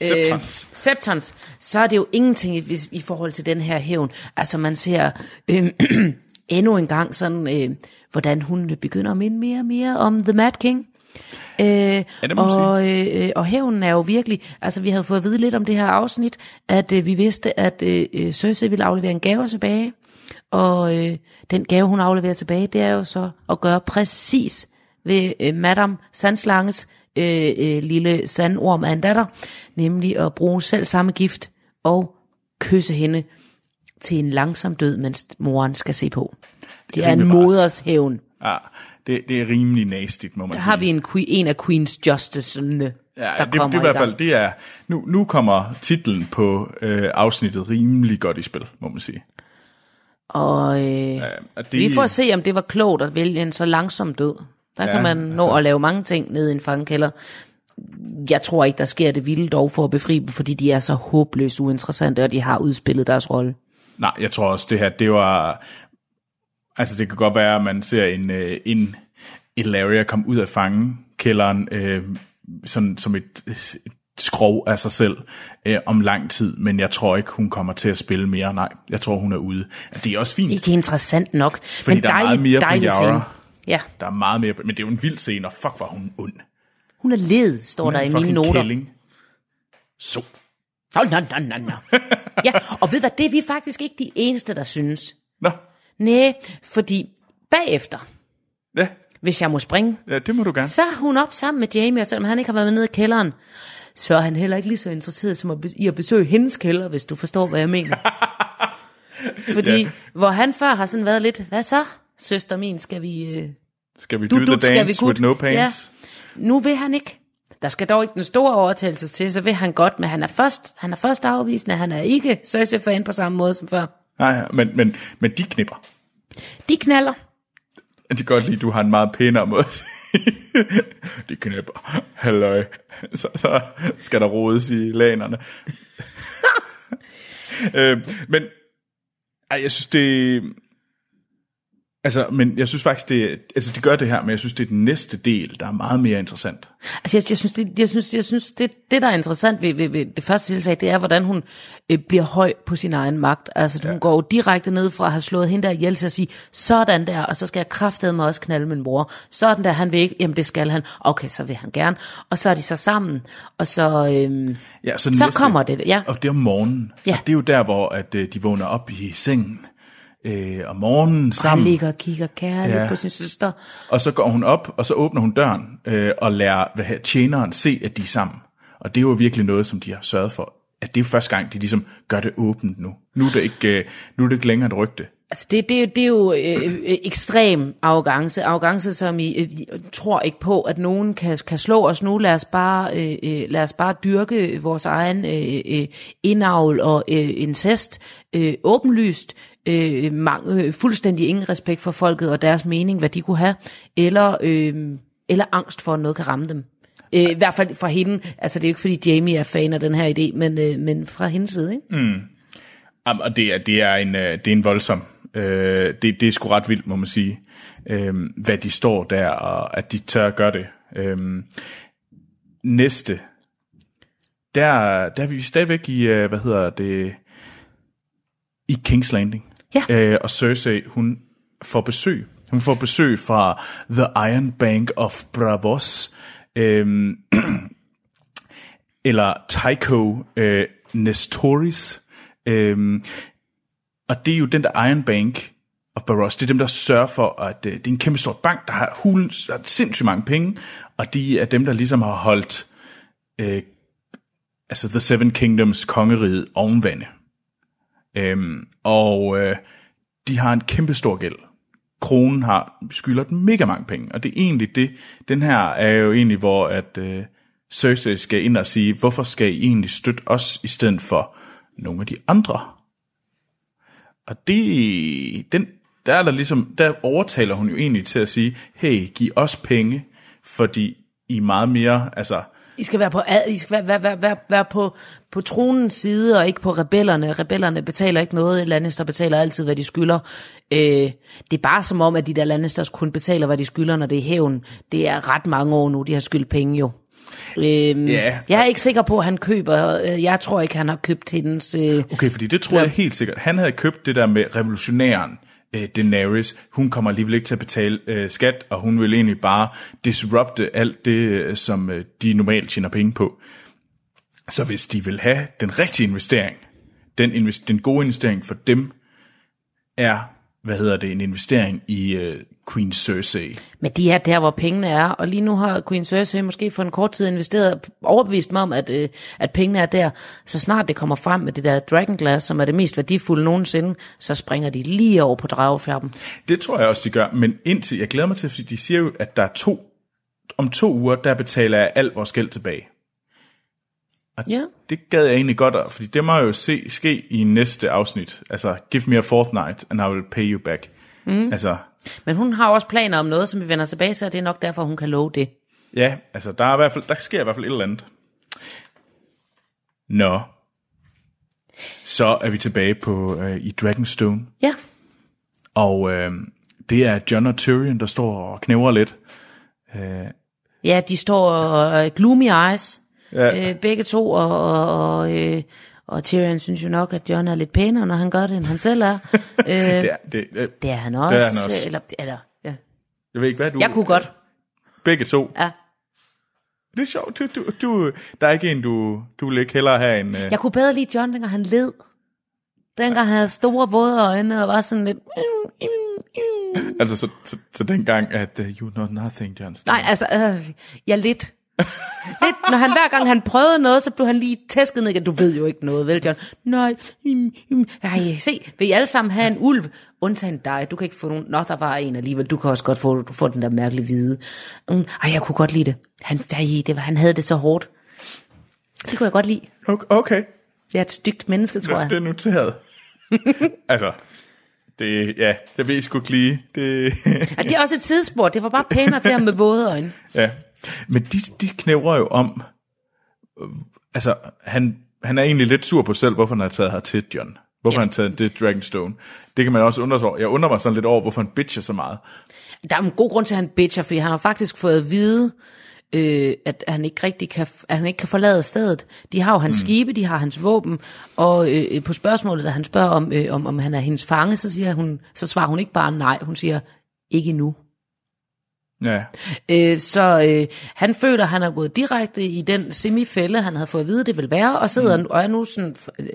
ja. Septons. Øh, septons, så er det jo ingenting i, i forhold til den her hævn. Altså man ser øh, endnu en gang sådan, øh, hvordan hun begynder at minde mere og mere om The Mad King. Øh, man og, øh, og hævnen er jo virkelig, altså vi havde fået at vide lidt om det her afsnit, at øh, vi vidste, at øh, øh, Cersei ville aflevere en gave tilbage. Og øh, den gave, hun afleverer tilbage, det er jo så at gøre præcis ved øh, Madame Sandslanges øh, øh, lille sandorm af en datter, nemlig at bruge selv samme gift og kysse hende til en langsom død, mens moren skal se på. Det er en moders hævn. Ja, det, det er rimelig nastigt, må man Der sige. har vi en, que- en af Queen's Justicerne, Ja, der det, det kommer er i hvert fald, det er, nu, nu kommer titlen på øh, afsnittet rimelig godt i spil, må man sige. Og øh, Ja, og det, vi får se, om det var klogt at vælge en så langsom død. Der Ja, kan man nå altså- at lave mange ting ned i en fangekælder. Jeg tror ikke, der sker det vilde dog for at befri dem, fordi de er så håbløst uinteressante, og de har udspillet deres rolle. Nej, jeg tror også, det her, det var... Altså, det kan godt være, at man ser en, øh, en Ilaria komme ud af fangekælderen øh, sådan som et, et skrov af sig selv øh, om lang tid, men jeg tror ikke, hun kommer til at spille mere. Nej, jeg tror, hun er ude. Det er også fint. Ikke interessant nok, Fordi men der er dejlig, meget mere på dejlig Yara. scene. Ja, Der er meget mere, men det er jo en vild scene, og fuck, var hun ond. hun er led, står Hun der er i en mine noter. kælling. Så. Nå, nå, nå, nå, nå. Ja, og ved hvad, det er vi faktisk ikke de eneste, der synes. Nå, Nej, fordi bagefter, ja, hvis jeg må springe, ja, det må du gerne. så er hun op sammen med Jamie, og selvom han ikke har været med nede i kælderen, så er han heller ikke lige så interesseret som at i at besøge hendes kælder, hvis du forstår, hvad jeg mener. Fordi, Ja. ja. hvor han før har sådan været lidt, hvad så, søster min, skal vi... Øh... Skal vi Du- do du, the dance vi with no pants? Nu vil han ikke. Der skal dog ikke den store overtagelse til, så vil han godt, men han er først, han er først afvisende, han er ikke Cersei-fan på samme måde som før. Nej, men, men, men de knipper. De knaller. Jeg kan godt lide, at du har en meget pænere måde. De knipper. Halløj. Så, så skal der rodes i lanerne. øh, men ej, jeg synes, det... Altså, men jeg synes faktisk, det, altså, de gør det her, men jeg synes, det er den næste del, der er meget mere interessant. Altså, jeg, jeg synes, det, jeg synes, jeg synes det, det, der er interessant ved, ved, ved det første tiltag, det er, hvordan hun øh, bliver høj på sin egen magt. Altså, hun går jo direkte ned fra at have slået hende der ihjel til at sige, sådan der, og så skal jeg kraftedeme mig også knalde min bror. Sådan der, han vil ikke, jamen det skal han. Okay, så vil han gerne. Og så er de så sammen, og så, øhm, Ja, så så kommer det, ja. Og det er om morgenen. Ja. Og det er jo der, hvor at, øh, de vågner op i sengen øh, om morgenen Han sammen. ligger og kigger kærligt Ja. på sin søster. Og så går hun op, og så åbner hun døren øh, og lader hvad her, tjeneren se, at de er sammen. Og det er jo virkelig noget, som de har sørget for. At det er første gang, de ligesom gør det åbent nu. Nu er det ikke, øh, nu er det ikke længere et rygte. Altså det, det, er det er jo øh, øh, ekstrem arrogance. Arrogance, som I øh, tror ikke på, at nogen kan, kan slå os nu. Lad os bare, øh, øh, lad os bare dyrke vores egen øh, øh, indavl og øh, incest øh, åbenlyst. Øh, mange, øh, fuldstændig ingen respekt for folket og deres mening, hvad de kunne have. Eller, øh, eller angst for, at noget kan ramme dem. Øh, I hvert fald fra hende. Altså det er jo ikke, fordi Jamie er fan af den her idé, men, øh, men fra hendes side. Ikke? Mm. Jamen, Og det er, det er, en, øh, det er en voldsom. Øh, det, det er sgu ret vildt, må man sige. Øh, hvad de står der, og at de tør at gøre det. Øh, næste. Der, der er vi stadigvæk i, øh, hvad hedder det, i King's Landing. Ja. Øh, og Cersei, hun får besøg. Hun får besøg fra The Iron Bank of Bravos. øh, eller Tycho øh, Nestoris. Øh, og det er jo den der Iron Bank of Barros. Det er dem, der sørger for, at øh, det er en kæmpe stor bank, der har, hulen, der har sindssygt mange penge. Og de er dem, der ligesom har holdt øh, altså The Seven Kingdoms kongeriget ovenvande. Øhm, og øh, de har en kæmpe stor gæld. Kronen har skylder dem mega mange penge, og det er egentlig det. Den her er jo egentlig, hvor at øh, Cersei skal ind og sige, hvorfor skal I egentlig støtte os, i stedet for nogle af de andre? Og det, den, der er der ligesom, der overtaler hun jo egentlig til at sige, hey, giv os penge, fordi I er meget mere, altså, i skal være på, ad- I skal være, være, være, være, være på, på tronens side, og ikke på rebellerne. Rebellerne betaler ikke noget. Lannister betaler altid, hvad de skylder. Øh, det er bare som om, at de der Lannisters kun betaler, hvad de skylder, når det er hævn. Det er ret mange år nu, de har skyldt penge jo. Øhm, Ja. Jeg er ikke sikker på, at han køber. Jeg tror ikke, han har købt hendes... Øh, Okay, fordi det tror jeg helt sikkert. Han havde købt det der med revolutionæren, øh, Daenerys. Hun kommer alligevel ikke til at betale øh, skat, og hun vil egentlig bare disrupte alt det, øh, som øh, de normalt tjener penge på. Så hvis de vil have den rigtige investering, den, invest- den gode investering for dem, er, hvad hedder det, en investering i øh, Queen Cersei. Men de er der, hvor pengene er, og lige nu har Queen Cersei måske for en kort tid investeret, overbevist mig om, at, øh, at pengene er der. Så snart det kommer frem med det der Dragonglass, som er det mest værdifulde nogensinde, så springer de lige over på dragefjærden. Det tror jeg også, de gør, men indtil, jeg glæder mig til, fordi de siger jo, at der er to, om to uger, der betaler jeg al vores gæld tilbage. Og Ja. det gad jeg egentlig godt, fordi det må jo se, ske i næste afsnit. Altså, give me a fourth night, and I will pay you back. Mm. Altså, Men hun har også planer om noget, som vi vender tilbage til, og det er nok derfor, hun kan love det. ja, altså, der, er i hvert fald, der sker i hvert fald et eller andet. Nå. Så er vi tilbage på øh, i Dragonstone. Ja, Og øh, det er John og Tyrion, der står og knæver lidt. ja de står og øh, gloomy eyes, Ja. øh, begge to, og, og, og, øh, og Tyrion synes jo nok, at John er lidt pænere, når han gør det, end han selv er. øh, Det er, det, øh, det er han også. Det er han også. Eller, eller, ja. jeg ved ikke, hvad du... Jeg kunne godt. Begge to. Ja. Det er sjovt. Du, du, du, der er ikke en, du, du vil ikke hellere have en... Øh, Jeg kunne bedre lide John, dengang han led. Dengang han havde store våde øjne og var sådan lidt... Mm, mm, mm. Altså, så, så, så dengang, at uh, you know nothing, John. Nej, altså, øh, ja, lidt. Lidt. Når han hver gang han prøvede noget, så blev han lige tæsket ned. Du ved jo ikke noget, vel, John? Nej, mm, mm. Ej, se, vil I alle sammen have en ulv? Undtagen dig. Du kan ikke få nogen... Nå, der var en alligevel. Du kan også godt få, du får den der mærkelige hvide. Mm, ej, jeg kunne godt lide det. Han, ej, det var, han havde det så hårdt. Det kunne jeg godt lide. Okay, okay. Jeg er et stygt menneske, tror jeg. det er noteret. altså, det, ja, det ved jeg sgu ikke lige. Det, Ja, det er også et tidsspor. Det var bare pænere til ham med våde øjne. ja. Men de, de knævrer jo om... øh, Altså, han, han er egentlig lidt sur på sig selv, hvorfor han har taget her til John. Hvorfor Ja. han taget det Dragonstone. Det kan man også undre sig over. Jeg undrer mig sådan lidt over, hvorfor han bitcher så meget. Der er en god grund til, at han bitcher, fordi han har faktisk fået at vide, øh, at han ikke rigtig kan, at han ikke kan forlade stedet. De har jo hans mm. skibe, de har hans våben, og øh, på spørgsmålet, da han spørger om, øh, om, om han er hendes fange, så, siger hun, så svarer hun ikke bare nej, hun siger, ikke nu. Ja, Øh, så øh, han føler, at han er gået direkte i den semifælde, han havde fået at vide, det vil være, og sidder mm. og er nu sådan øh,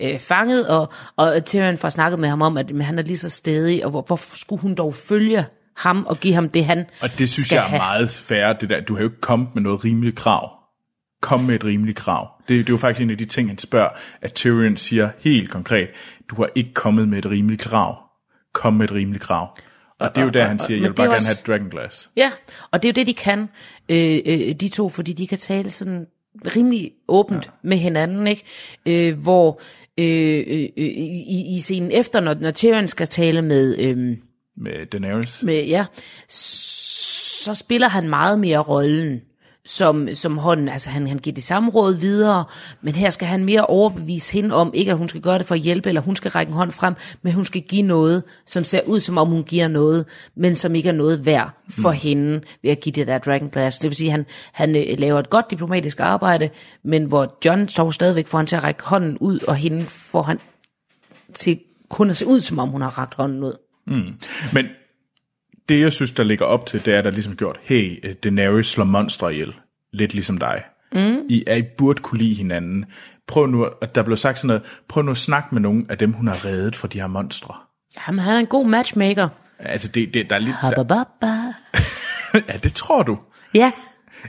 øh, fanget, og, og Tyrion får snakket med ham om, at han er lige så stedig, og hvor, hvorfor skulle hun dog følge ham og give ham det, han og det synes jeg er have? meget fair, det der. Du har jo ikke kommet med noget rimeligt krav. Kom med et rimeligt krav. Det, det er jo faktisk en af de ting, han spørger, at Tyrion siger helt konkret, du har ikke kommet med et rimeligt krav. Kom med et rimeligt krav. Og det er jo der, han siger, jeg vil bare er gerne også- have et Dragonglass. Ja, og det er jo det, de kan, øh, øh, de to, fordi de kan tale sådan rimelig åbent ja. med hinanden, ikke? Øh, hvor øh, øh, øh, i, i scenen efter, når, når Tyrion skal tale med, øh, Med Daenerys. med ja, så spiller han meget mere rollen som, som hånden, altså han, han giver det samme råd videre, men her skal han mere overbevise hende om, ikke at hun skal gøre det for at hjælpe, eller hun skal række en hånd frem, men hun skal give noget, som ser ud som om hun giver noget, men som ikke er noget værd for mm. hende ved at give det der Dragon Glass. Det vil sige, at han, han øh, laver et godt diplomatisk arbejde, men hvor John står stadigvæk for han til at række hånden ud, og hende får han til kun at se ud, som om hun har rækket hånden ud. Men det, jeg synes, der ligger op til, det er, der er ligesom gjort, hey, øh, Daenerys slår monstre ihjel. Lidt ligesom dig. Mm. I, er, I burde kunne lide hinanden. Prøv nu, at der blev sagt sådan noget, prøv nu at snakke med nogle af dem, hun har reddet for de her monstre. Jamen, han er en god matchmaker. Altså, det, det, der er lidt... Der, ja, det tror du. Ja,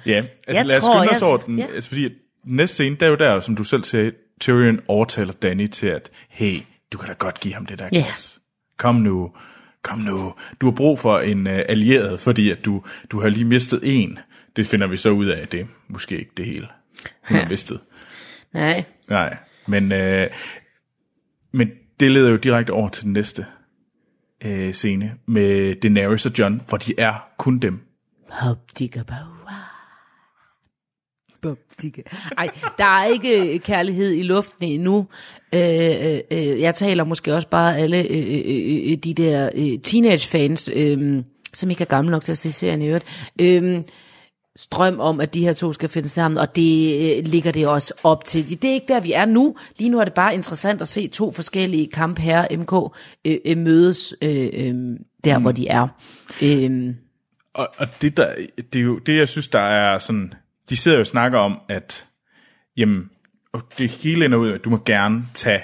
Ja, altså Jeg lad os skynde os over den. ja. Altså, fordi næste scene, der er jo der, som du selv sagde, Tyrion overtaler Danny til at, hey, du kan da godt give ham det der glas. Kom nu, kom nu. Du har brug for en uh, allieret, fordi at du, du har lige mistet en. Det finder vi så ud af, det måske ikke det hele, hun har Ja. mistet. nej. Nej, men, øh, men det leder jo direkte over til den næste øh, scene med Daenerys og John, hvor de er kun dem. Ej, der er ikke kærlighed i luften endnu. Øh, øh, øh, jeg taler måske også bare alle øh, øh, øh, de der øh, teenage-fans, øh, som ikke er gamle nok til at se serien i øvrigt, øh, strøm om, at de her to skal finde sammen, og det øh, ligger det også op til. Det er ikke der, vi er nu. Lige nu er det bare interessant at se to forskellige kampherrer, MK, øh, øh, mødes øh, øh, der, mm. hvor de er. Øh, Og, og det, der, det er jo det, jeg synes, der er sådan... De sidder jo og snakker om, at jamen, og det hele ender ud af, at du må gerne tage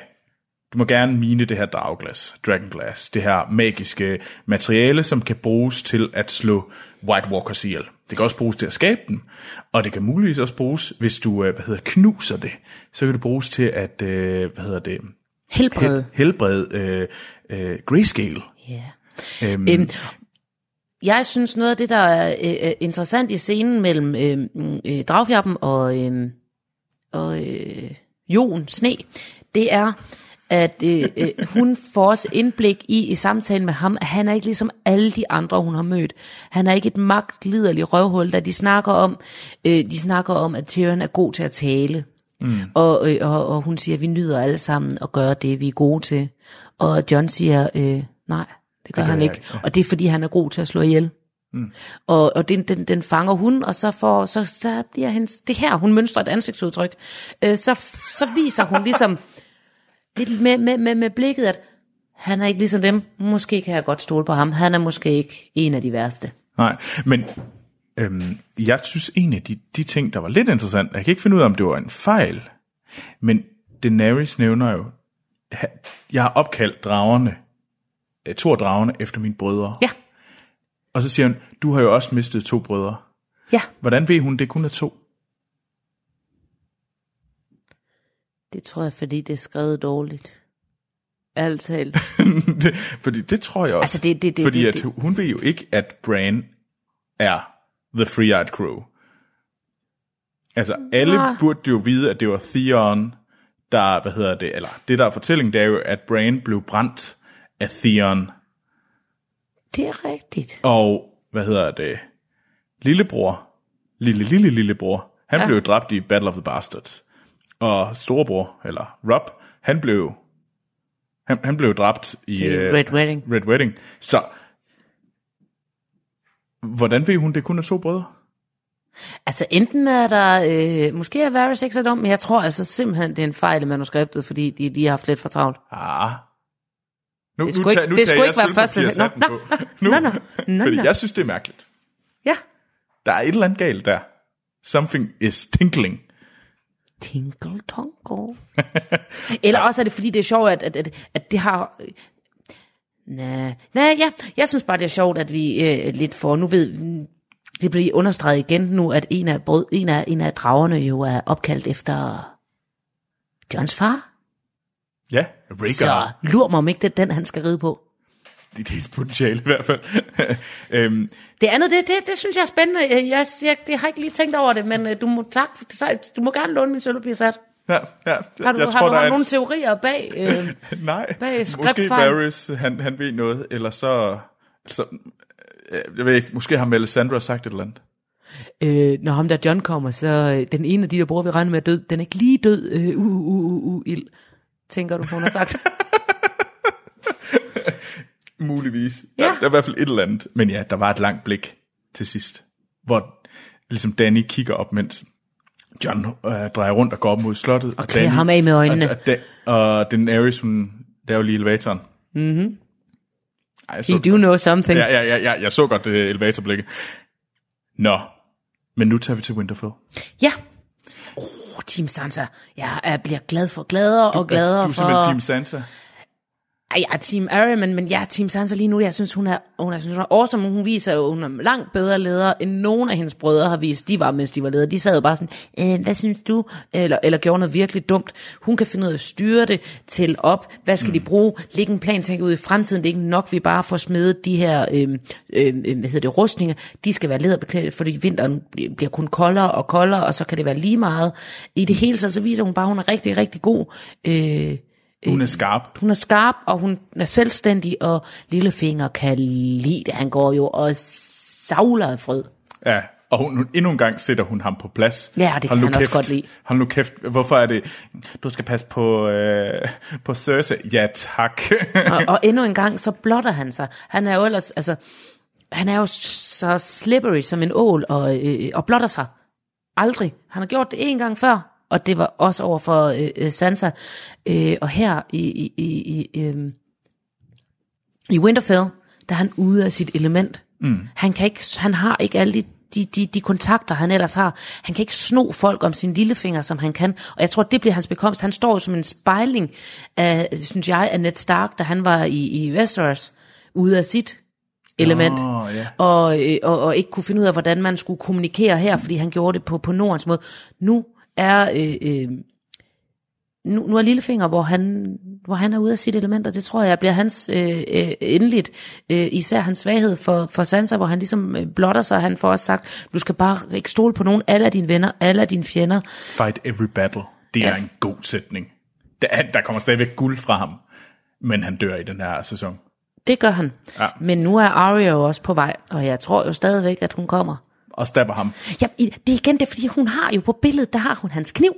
du må gerne mine det her dragglas, dragonglass, det her magiske materiale, som kan bruges til at slå White Walkers ihjel. Det kan også bruges til at skabe dem, og det kan muligvis også bruges, hvis du øh, hvad hedder, knuser det, så kan det bruges til at, øh, hvad hedder det, Helbred. helbrede øh, øh, grayscale. Ja. Øhm, øhm, jeg synes noget af det, der er øh, interessant i scenen mellem øh, øh, Dragfjappen og, øh, og øh, Jon Sne, det er, at øh, øh, hun får også indblik i, i samtalen med ham, at han er ikke ligesom alle de andre, hun har mødt. Han er ikke et magtliderligt røvhul, da de snakker om, øh, de snakker om, at Tyrion er god til at tale. Mm. Og, øh, og, og hun siger, at vi nyder alle sammen at gøre det, vi er gode til. Og John siger, øh, nej, det gør, det gør han ikke. ikke. Ja. Og det er, fordi han er god til at slå ihjel. Mm. Og, og den, den, den fanger hun, og så, får, så, så bliver hendes, det her, hun mønstrer et ansigtsudtryk, øh, så, så viser hun ligesom lidt med, med, med, med blikket, at han er ikke ligesom dem. Måske kan jeg godt stole på ham. Han er måske ikke en af de værste. Nej, men øhm, jeg synes en af de, de ting, der var lidt interessant, jeg kan ikke finde ud af, om det var en fejl, men Daenerys nævner jo, jeg har opkaldt dragerne, to af dragerne efter mine brødre. Ja. Og så siger hun, du har jo også mistet to brødre. Ja. Hvordan ved hun, det kun er to? Det tror jeg, fordi det er skrevet dårligt. Ærligt talt. det, fordi det tror jeg også. Altså det, det, det, fordi det, at det. hun ved jo ikke, at Bran er The Free-Eyed Crow. Altså alle ah. burde jo vide, at det var Theon, der, hvad hedder det, eller det der er fortællingen, det er jo, at Bran blev brændt af Theon. Det er rigtigt. Og, hvad hedder det, lillebror, lille, lille, lillebror, han ja. blev dræbt i Battle of the Bastards. Og storebror, eller Rob, han blev han, han blev dræbt i uh, Red Wedding. Red Wedding. Så hvordan ved hun, det kun er to brødre? Altså enten er der, øh, måske er Varys ikke så dum, men jeg tror altså simpelthen, det er en fejl i manuskriptet, fordi de, de har haft lidt for travlt. Ah. Nu, det skulle nu, ikke, nu det skulle ikke være første. Nå, nå, nå, nå, nå, fordi jeg synes, det er mærkeligt. Ja. Der er et eller andet galt der. Something is tinkling. Tinkle tongle. Eller også er det, fordi det er sjovt, at, at, at, at det har... Nej, nej, ja. Jeg synes bare, det er sjovt, at vi øh, lidt får... Nu ved det bliver understreget igen nu, at en af, brød, en af, en af dragerne jo er opkaldt efter Johns far. Ja, Rhaegar. Så lur mig om ikke, det er den, han skal ride på. Det er et potentiale i hvert fald. øhm, Det andet, det, det, det synes jeg er spændende. Jeg, jeg, jeg, jeg har ikke lige tænkt over det, men øh, du må, tak, du må gerne låne min sølvpizzat. ja, ja, Har du, jeg har tror, du der er nogle et- teorier bag? Øh, Nej, Bag måske. Varys, han, han ved noget, eller så... så øh, jeg ved ikke, måske har Melisandre sagt et eller andet. øh, når ham der John kommer, så øh, den ene af de der bror, vi regner med er død, den er ikke lige død. Øh, uh, uh, uh, uh, ild. Tænker du, hun har sagt. Muligvis. Ja. Der, der er i hvert fald et eller andet. Men ja, der var et langt blik til sidst, hvor ligesom Danny kigger op, mens John øh, drejer rundt og går op mod slottet. Og, klæder ham af med øjnene. Og, og, og den Ares, hun laver lige elevatoren. Mhm. Ej, jeg så You do know something. Ja, ja, ja, ja, jeg så godt det elevatorblikket. Nå, men nu tager vi til Winterfell. Ja. Team Sansa. Jeg er, bliver glad for gladere og gladere du er for... simpelthen Team Sansa. Ej, jeg er Team Arya, men, men jeg er Team Sansa lige nu. Jeg synes, hun er, hun er, synes, hun er awesome. Hun viser jo, hun er langt bedre leder, end nogen af hendes brødre har vist. De var, mens de var ledere. De sad jo bare sådan, øh, hvad synes du? Eller, eller gjorde noget virkelig dumt. Hun kan finde ud af at styre det til op. Hvad skal mm. de bruge? Lægge en plan, tænke ud i fremtiden. Det er ikke nok, vi bare får smedet de her, øh, øh, hvad hedder det, rustninger. De skal være lederbeklædte, fordi vinteren bliver bliver kun koldere og koldere, og så kan det være lige meget. I det hele taget, så viser hun bare, at hun er rigtig, rigtig god. Øh, Hun er skarp. hun er skarp, og hun er selvstændig, og Lillefinger kan lide det. Han går jo og savler af frød. Ja, og hun, endnu en gang sætter hun ham på plads. Ja, det kan han også kæft. godt lide. Hold nu kæft, hvorfor er det, du skal passe på, øh, på Cersei? Ja, tak. og, og endnu en gang, så blotter han sig. Han er jo ellers, altså, han er jo så slippery som en ål, og, øh, og blotter sig. Aldrig. Han har gjort det en gang før, og det var også over for øh, øh, Sansa. Øh, og her i, i, i, i, øh, i Winterfell, der er han ude af sit element. Mm. Han, kan ikke, han har ikke alle de de, de, de kontakter, han ellers har. Han kan ikke sno folk om sin lillefinger, som han kan. Og jeg tror, det bliver hans bekomst. Han står jo som en spejling af, synes jeg, af Ned Stark, da han var i, i Westeros, ude af sit element. Nå, ja. og, øh, og, og ikke kunne finde ud af, hvordan man skulle kommunikere her, fordi han gjorde det på, på Nordens måde. Nu er... Øh, øh, nu, nu er Lillefinger, hvor han, hvor han er ude af sit element, og det tror jeg bliver hans øh, øh, endeligt, øh, især hans svaghed for, for Sansa, hvor han ligesom øh, blotter sig, han får også sagt, du skal bare ikke stole på nogen, alle er dine venner, alle er dine fjender. Fight every battle. Det er Ja. en god sætning. Der, der kommer stadigvæk guld fra ham, men han dør i den her sæson. Det gør han. Ja. Men nu er Arya jo også på vej, og jeg tror jo stadigvæk, at hun kommer. Og stabber ham. Ja, det er igen det, fordi hun har jo på billedet, der har hun hans kniv.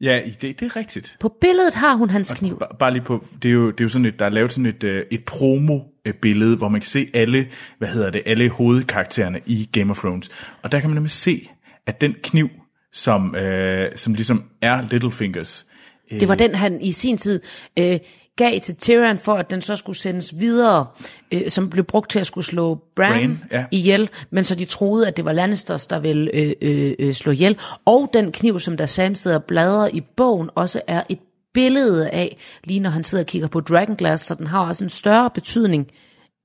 Ja, det, det er rigtigt. På billedet har hun hans kniv. Bare, bare lige på, det er jo, det er jo sådan et, der er lavet sådan et, øh, et promo-billede, hvor man kan se alle, hvad hedder det, alle hovedkaraktererne i Game of Thrones. Og der kan man nemlig se, at den kniv, som, øh, som ligesom er Littlefingers, Det var den, han i sin tid øh, gav til Tyrion, for at den så skulle sendes videre, øh, som blev brugt til at skulle slå Bran, Bran, ja. ihjel, men så de troede, at det var Lannisters, der ville øh, øh, øh, slå ihjel. Og den kniv, som der Sam sidder bladrer i bogen, også er et billede af, lige når han sidder og kigger på Dragonglass, så den har også en større betydning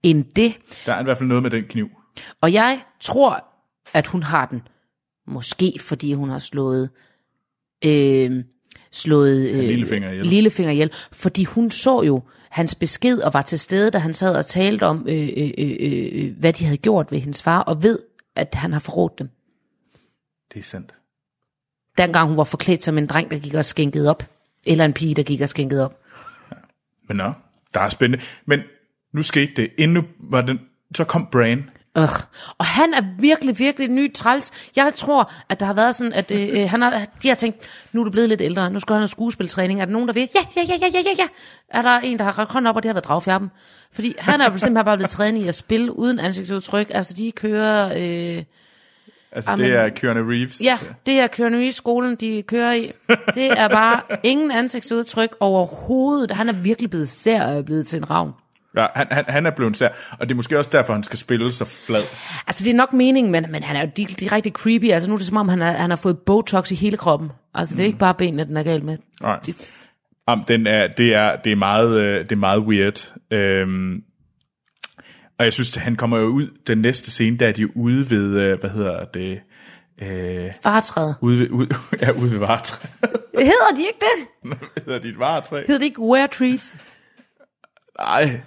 end det. der er i hvert fald noget med den kniv. Og jeg tror, at hun har den. Måske fordi hun har slået... Øh, slået øh, Lillefinger ihjel. Lillefinger ihjel. Fordi hun så jo hans besked og var til stede, da han sad og talte om, øh, øh, øh, øh, hvad de havde gjort ved hendes far, og ved, at han har forrådt dem. Det er sandt. Dengang hun var forklædt som en dreng, der gik og skænkede op. Eller en pige, der gik og skænkede op. Men nå, der er spændende. Men nu skete det. Inden var den, så kom Bran. Øh. Og han er virkelig, virkelig ny træls. Jeg tror, at der har været sådan, at øh, øh, han har, de har tænkt, nu er du blevet lidt ældre, nu skal han have skuespiltræning. Er der nogen, der vil? Ja, ja, ja, ja, ja, ja, ja. Er der en, der har rakt hånden op, og det har været dragfjerben? Fordi han er jo simpelthen bare blevet trænet i at spille uden ansigtsudtryk. Altså, de kører... Øh, Altså, Amen. det er Keanu Reeves. ja, det er Keanu skolen de kører i. Det er bare ingen ansigtsudtryk overhovedet. Han er virkelig blevet sær og blevet til en ravn. Ja han, han, han er blevet sær. Og det er måske også derfor, han skal spille så flad. Altså, det er nok meningen, men, men han er jo di- direkte creepy. Altså, nu er det som om, han, er, han har fået Botox i hele kroppen. Altså, det er ikke bare benene, den er galt med. Nej. De, Jamen, den er, det, er, det, er meget, øh, det er meget weird. Øhm, og jeg synes, han kommer jo ud, den næste scene, der er de ude ved, øh, hvad hedder det, øh, Varetræde. ude ved, ude, ja, ude ved varetræ. Hedder de ikke det? hedder dit varetræ? Hedder det ikke Where Trees? Nej,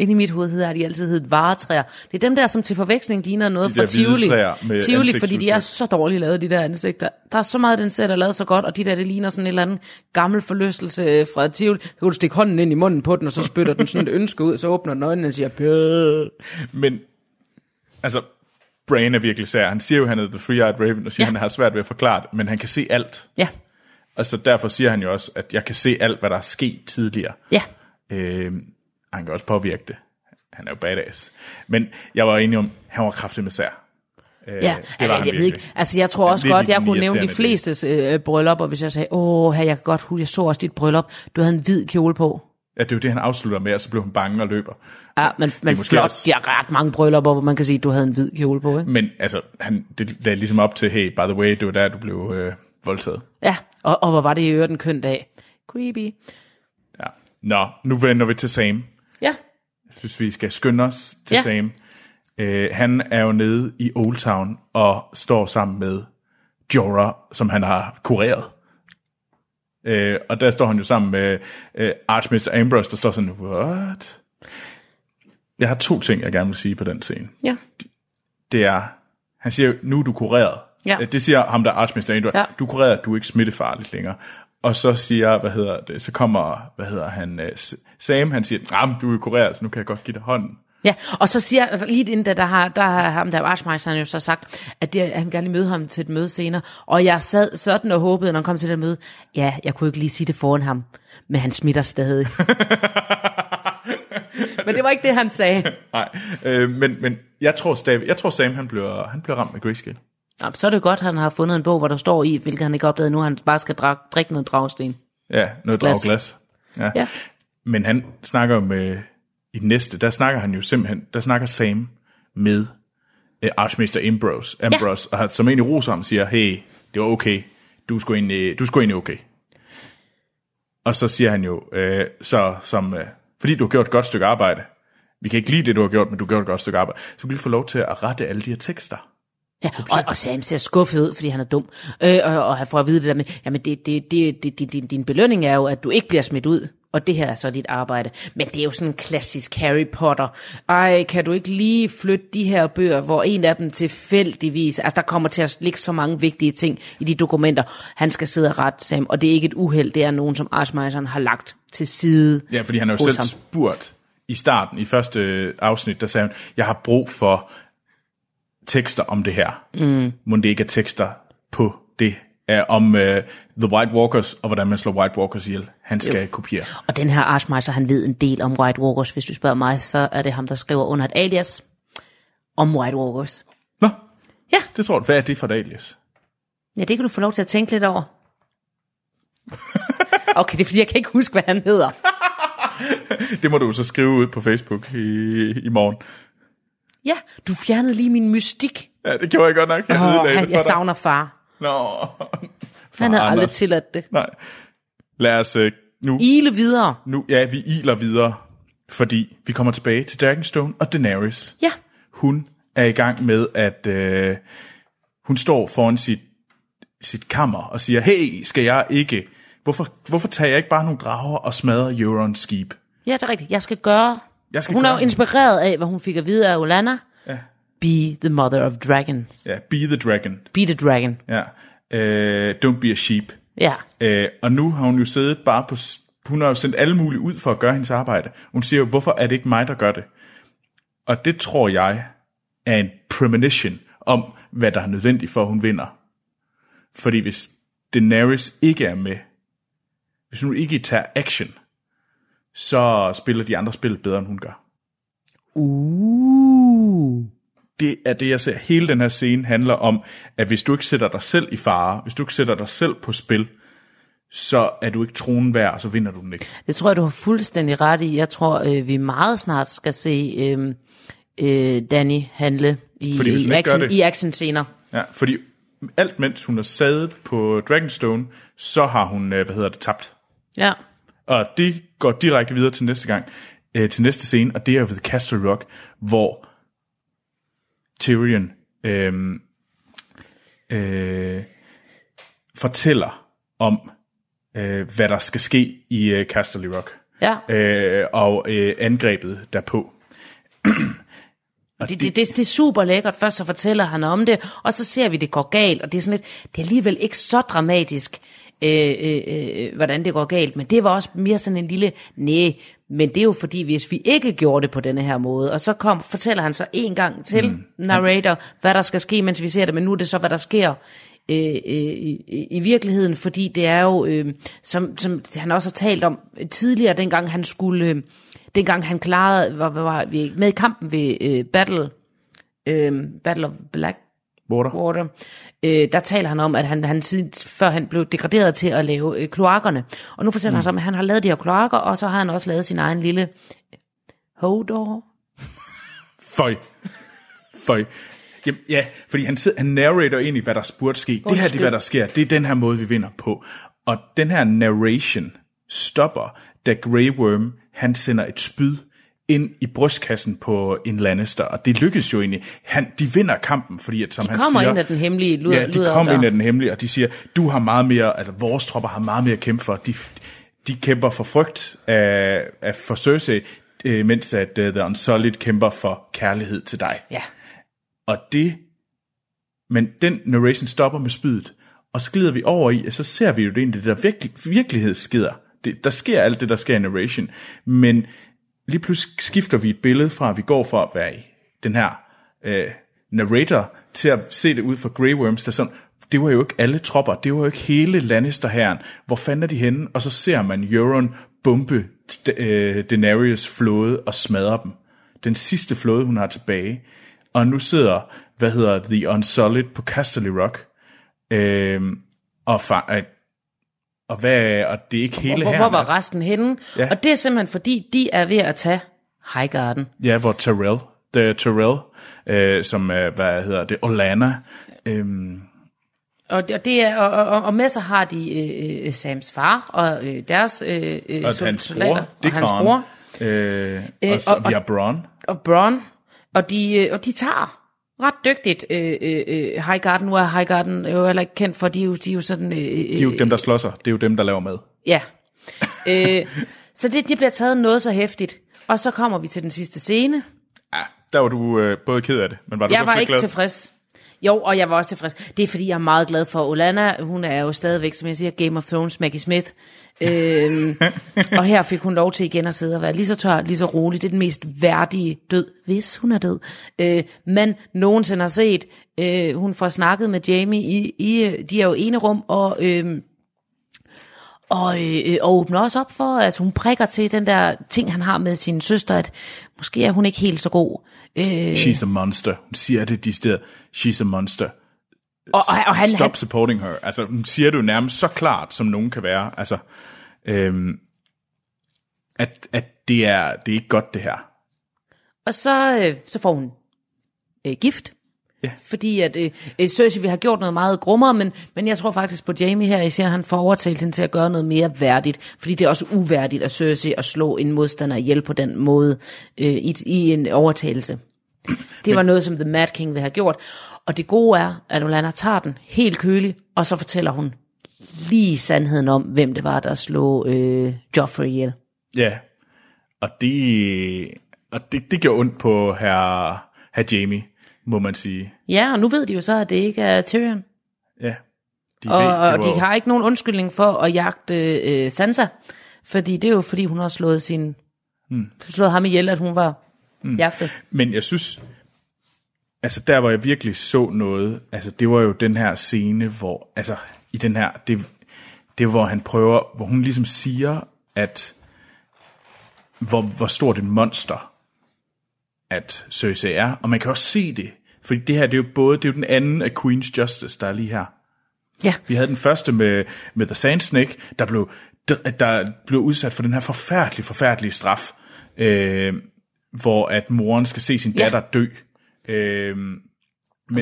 Inde i mit hoved hedder de altid heddet varetræer. Det er dem der, som til forveksling ligner noget De fra Tivoli. Tivoli, fordi de er så dårligt lavet, de der ansigter. Der er så meget, den ser, der er lavet så godt, og de der, det ligner sådan en eller anden gammel forlystelse fra Tivoli. Så kan du stikke hånden ind i munden på den, og så spytter den sådan et ønske ud, så åbner den øjnene og siger, Pøh. men altså, Bran er virkelig sær. Han siger jo, at han er The Three-Eyed Raven, og siger, Ja. han har svært ved at forklare det, men han kan se alt. Ja, Og så derfor siger han jo også, at jeg kan se alt, hvad der er sket tidligere. ja. Øh, og han kan også påvirke det. Han er jo badass. Men jeg var enig om, han var kraftig med sær. Øh, Ja, det var jeg, jeg ved ikke. Altså, jeg tror også godt, jeg kunne nævne de flestes øh, bryllupper, hvis jeg sagde, åh, her, jeg kan godt huske, jeg så også dit bryllup. Du havde en hvid kjole på. Ja, det er jo det, han afslutter med, og så blev han bange og løber. Ja, men, men flot, også- de har ret mange bryllupper, hvor man kan sige, at du havde en hvid kjole på, ikke? Men altså, han, det lagde ligesom op til, hey, by the way, det var der, du blev øh, voldtaget. Ja, og, og hvor var det i øvrigt en køn dag. Creepy. Ja. Nå, nu vender vi til Sam. Synes, vi skal skynde os til Ja. Sam. Øh, han er jo nede i Old Town og står sammen med Jorah, som han har kureret. Øh, og der står han jo sammen med øh, Archmaster Ambrose, der står sådan, what? Jeg har to ting, jeg gerne vil sige på den scene. ja. Det er, han siger, nu er du kureret. Ja. Øh, Det siger ham, der er Archmaster Ambrose. Ja. Du er kureret, du er ikke smittefarligt længere. Og så siger, hvad hedder det, så kommer, hvad hedder han, øh, Sam, han siger, nah, du er kureret, så nu kan jeg godt give dig hånden. Ja, og så siger altså, lige inden da, der har, der har ham der Archmeister jo så sagt, at, det, at han gerne vil møde ham til et møde senere. Og jeg sad sådan og håbede, når han kom til det møde, ja, jeg kunne ikke lige sige det foran ham, men han smitter stadig. men det var ikke det, han sagde. Nej, øh, men, men jeg tror stadig, jeg tror Sam, han bliver, han bliver ramt med grayscale. Nå, så er det godt, han har fundet en bog, hvor der står i, hvilket han ikke opdagede nu, han bare skal drak, drikke noget dragsten. Ja, noget Glas. glas. glas. Ja. Ja. Men han snakker med, i den næste, der snakker han jo simpelthen, der snakker Sam med øh, Archmester Ambrose, Ambrose ja. og han, som egentlig roser ham siger, hey, det var okay, du skulle egentlig, du skulle egentlig okay. Og så siger han jo, øh, så som, øh, fordi du har gjort et godt stykke arbejde, vi kan ikke lide det, du har gjort, men du har gjort et godt stykke arbejde, så kan du få lov til at rette alle de her tekster. Ja, og, og Sam ser skuffet ud, fordi han er dum. Øh, og, og han får at vide det der med, jamen det, det, det, det, din, din belønning er jo, at du ikke bliver smidt ud. Og det her er så dit arbejde. Men det er jo sådan en klassisk Harry Potter. Ej, kan du ikke lige flytte de her bøger, hvor en af dem tilfældigvis... Altså, der kommer til at ligge så mange vigtige ting i de dokumenter. Han skal sidde og rette Sam, og det er ikke et uheld. Det er nogen, som Archmeiseren har lagt til side. Ja, fordi han har jo selv ham. spurgt i starten, i første afsnit, der sagde han, jeg har brug for tekster om det her. Mm. Må det ikke er tekster på det, er om uh, The White Walkers, og hvordan man slår White Walkers ihjel. Han skal jo. kopiere. Og den her Archmeister, han ved en del om White Walkers. Hvis du spørger mig, så er det ham, der skriver under et alias om White Walkers. Nå, Ja, det tror du. Hvad er det for et alias? ja det kan du få lov til at tænke lidt over. Okay, det er fordi, jeg kan ikke huske, hvad han hedder. Det må du så skrive ud på Facebook i, i morgen. Ja, du fjernede lige min mystik. Ja, det gjorde jeg godt nok. Jeg, ødelagde han, jeg savner far. Nå. Han havde Anders. aldrig tilladt det. Nej. Lad os uh, nu, Ile videre. nu... Ja, vi iler videre, fordi vi kommer tilbage til Dragonstone og Daenerys. Ja, Hun er i gang med at... Uh, hun står foran sit, sit kammer og siger, hey, skal jeg ikke... Hvorfor, hvorfor tager jeg ikke bare nogle drager og smadrer Eurons skib? ja, det er rigtigt. Jeg skal gøre... Jeg skal Hun er gøre jo inspireret af, hvad hun fik at vide af Olana. Ja. Be the mother of dragons. Ja, be the dragon. Be the dragon. Ja. Uh, don't be a sheep. Ja. Øh, og nu har hun jo siddet bare på... Hun har jo sendt alle mulige ud for at gøre hendes arbejde. Hun siger jo, hvorfor er det ikke mig, der gør det? Og det tror jeg er en premonition om, hvad der er nødvendigt for, at hun vinder. Fordi hvis Daenerys ikke er med, hvis hun ikke tager action, så spiller de andre spil bedre, end hun gør. Uh. Det er det, jeg ser. Hele den her scene handler om, at hvis du ikke sætter dig selv i fare, hvis du ikke sætter dig selv på spil, så er du ikke tronen værd, og så vinder du den ikke. Det tror jeg, du har fuldstændig ret i. Jeg tror, øh, vi meget snart skal se øh, øh, Danny handle i, Fordi i, action, det- i action-scener. Ja, fordi alt mens hun er sadet på Dragonstone, så har hun, øh, hvad hedder det, tabt. Ja. Og det går direkte videre til næste gang, øh, til næste scene, og det er ved Castle Rock, hvor Tyrion øh, øh, fortæller om, øh, hvad der skal ske i øh, Castle Rock, Ja, øh, og øh, angrebet derpå. det, det, det, det er super lækkert. Først så fortæller han om det, og så ser vi, det går galt, og det er sådan lidt, det er alligevel ikke så dramatisk, øh, øh, øh, hvordan det går galt, men det var også mere sådan en lille, nej, men det er jo fordi, hvis vi ikke gjorde det på denne her måde, og så kom, fortæller han så en gang til mm. narrator, hvad der skal ske, mens vi ser det, men nu er det så, hvad der sker øh, øh, i, i- i virkeligheden, fordi det er jo, øh, som, som han også har talt om tidligere, dengang han skulle, øh, dengang han klarede, var, var, var vi med i kampen ved øh, Battle, øh, Battle of Black Water. Water, øh, der taler han om, at han, han siden, før han blev degraderet til at lave øh, kloakkerne. Og nu fortæller mm. han så at han har lavet de her kloakker, og så har han også lavet sin egen lille Hodor. Føj. Føj. Jamen, ja, fordi han, sidder, han narrator ind i, hvad der burde ske. Det her det er, hvad der sker. Det er den her måde, vi vinder på. Og den her narration stopper, da Grey Worm, han sender et spyd ind i brystkassen på en Lannister. Og det lykkes jo egentlig. Han, de vinder kampen, fordi at, som De han kommer siger... ind af den hemmelige luder. Ja, de kommer ind af den hemmelige, og de siger, du har meget mere, altså vores tropper har meget mere at kæmpe for. De, de kæmper for frygt af, af for Cersei, øh, mens at uh, The Unsullied kæmper for kærlighed til dig. Ja. Og det, men den narration stopper med spydet, og så glider vi over i, og så ser vi jo det egentlig, det der virkelig, virkelighed sker. Det, der sker alt det, der sker i narration, men lige pludselig skifter vi et billede fra, at vi går fra at være i den her øh, narrator, til at se det ud fra Grey Worms, der sådan, det var jo ikke alle tropper, det var jo ikke hele Lannister-herren. Hvor fanden er de henne? Og så ser man Euron bombe øh, Daenerys flåde og smadre dem. Den sidste flåde, hun har tilbage. Og nu sidder, hvad hedder The Unsullied på Casterly Rock. Øh, og, fa- og, hvad, og det er ikke hele Hvor, her. hvor var resten henne? Ja. Og det er simpelthen fordi, de er ved at tage Highgarden. Ja, hvor Terrell The Terrell, øh, som er, hvad hedder det, Olana. Øhm, Og det, og det er, og, og, og med sig har de øh, øh, Sams far og øh, deres øh, øh, og hans bror, og Dickon. hans bror Øh, og så og- vi har Braun. og Bron, og de, øh, og de tager ret dygtigt øh, øh, øh, Highgarden. Nu er Highgarden jo heller ikke kendt for, de er jo, de er jo sådan... Øh, De er jo dem, der slår sig. Det er jo dem, der laver mad. Ja. øh, så det, det bliver taget noget så hæftigt. Og så kommer vi til den sidste scene. Ja, der var du øh, både ked af det, men var du Jeg var ikke glad? tilfreds. Jo, og jeg var også tilfreds. Det er fordi, jeg er meget glad for Olana. Hun er jo stadigvæk, som jeg siger, Game of Thrones Maggie Smith øhm, og her fik hun lov til igen at sidde og være lige så tør, lige så rolig. Det er den mest værdige død, hvis hun er død. Øh, man nogensinde har set. Øh, hun får snakket med Jamie i, i de er jo ene rum, og... Øh, og, øh, og åbner også op for, at hun prikker til den der ting, han har med sin søster, at måske er hun ikke helt så god. Øh, She's a monster. Hun siger det de steder. She's a monster og, og, og han, Stop han, supporting her. Altså, hun siger det jo nærmest så klart, som nogen kan være. Altså, øhm, at, at det er, det er ikke godt, det her. Og så, øh, så får hun øh, gift. Ja. Fordi at øh, øh, Cersei vi har gjort noget meget grummere, men, men jeg tror faktisk på Jamie her, i serien, han får overtalt hende til at gøre noget mere værdigt. Fordi det er også uværdigt af Cersei at slå en modstander ihjel på den måde øh, i, i en overtagelse. Det var noget, som The Mad King ville have gjort. Og det gode er, at Olenna tager den helt kølig, og så fortæller hun lige sandheden om, hvem det var, der slog øh, Joffrey ihjel. Ja. Og det, og det, det gjorde ondt på herr, herr Jamie, må man sige. Ja, og nu ved de jo så, at det ikke er Tyrion. Ja. De Og, ved, og var de har ikke nogen undskyldning for at jagte øh, Sansa, fordi det er jo fordi, hun har slået, sin, hmm. slået ham ihjel, at hun var hmm. jagtet. Men jeg synes, altså der hvor jeg virkelig så noget, altså det var jo den her scene, hvor, altså i den her, det, det hvor han prøver, hvor hun ligesom siger, at hvor, hvor stort et monster, at Cersei er, og man kan også se det, fordi det her, det er jo både, det er jo den anden af Queen's Justice, der er lige her. Ja, Vi havde den første med, med The Sand Snake, der blev, der, der blev udsat for den her forfærdelige, forfærdelige straf, øh, hvor at moren skal se sin Ja. datter dø. Øh, mens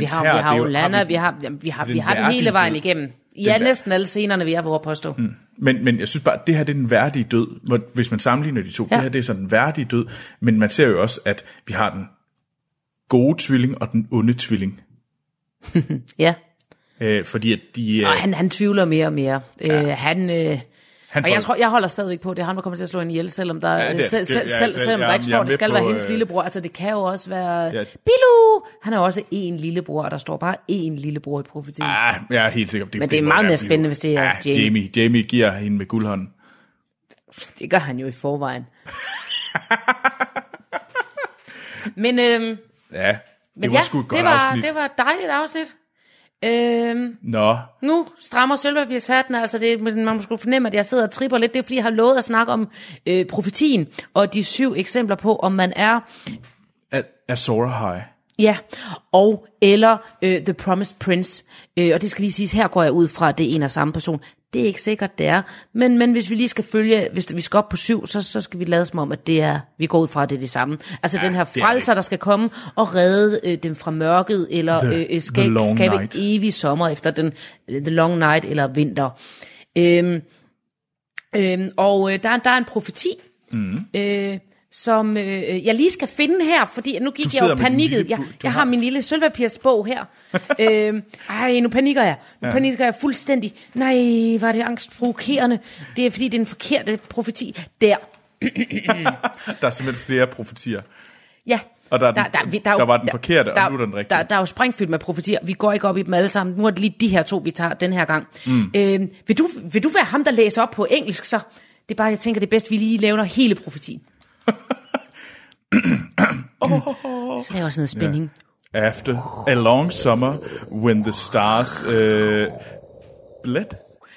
vi har, her, vi har jo- Olana, vi- har, jamen, vi har, vi har den hele vejen død. igennem. Ja, Den vær- næsten alle scenerne, vi har på at påstå. Mm. Men, men jeg synes bare, at det her det er den værdige død, hvis man sammenligner de to. Ja. Ja. Det her det er sådan den værdige død, men man ser jo også, at vi har den gode tvilling og den onde tvilling. Ja, Øh, fordi at de... Øh, og han, han tvivler mere og mere. Ja. Øh, han... Øh, han og jeg tror, jeg holder stadigvæk på, at det er ham, der kommer til at slå en ihjel, selvom der, Ja, det- selv, det- selv, selv, selv- selvom der ikke står, det skal på, være hendes øh, lillebror. Altså, det kan jo også være... Ja. Bilu! Han er også én lillebror, og der står bare én lillebror i profetien. Ah, jeg er helt sikker på, det Men det er meget mere spændende, hvis det er ah, Jamie. Jamie. Jamie giver hende med guldhånden. Det gør han jo i forvejen. Men, øhm, Ja, det men var ja, sgu et godt det var, afsnit. det var et dejligt afsnit. Øhm, Nå, nu strammer sølvpapirshatten, altså det, man man skulle fornemme, at jeg sidder og tripper lidt. Det er fordi, jeg har lovet at snakke om øh, profetien, og de syv eksempler på, om man er Sora High. Ja, og eller øh, The Promised Prince. Øh, og det skal lige siges, her går jeg ud fra, at det er en og samme person. Det er ikke sikkert, det er. Men, men hvis vi lige skal følge, hvis vi skal op på syv, så, så skal vi lade som om, at det er, vi går ud fra, at det er det samme. Altså ja, den her er frelser, der skal komme og redde øh, dem fra mørket, eller The- øh, øh, the skabe, night. evig sommer efter den The Long Night eller vinter. Øhm, øhm, og øh, der, der er en profeti, mm. øh, som øh, jeg lige skal finde her, fordi nu gik jeg jo panikket. lille Jeg, jeg har- har min lille sølvpapirsbog her. øhm, ej, nu panikker jeg. Nu ja. panikker jeg fuldstændig. Nej, var det angstprovokerende. Det er fordi, det er en forkerte profeti. Der. Der er simpelthen flere profetier. Ja. Og der er den- vi- der var den forkerte, og der, nu er der den rigtige. Der, der er jo sprængfyldt med profetier. Vi går ikke op i dem alle sammen. Nu er det lige de her to, vi tager den her gang. Mm. Øhm, vil, du, vil du være ham, der læser op på engelsk, så? Det er bare, jeg tænker, det er bedst, vi lige laver hele profetien. Så laver jeg sådan noget spænding. After a long summer, when the stars uh, bled,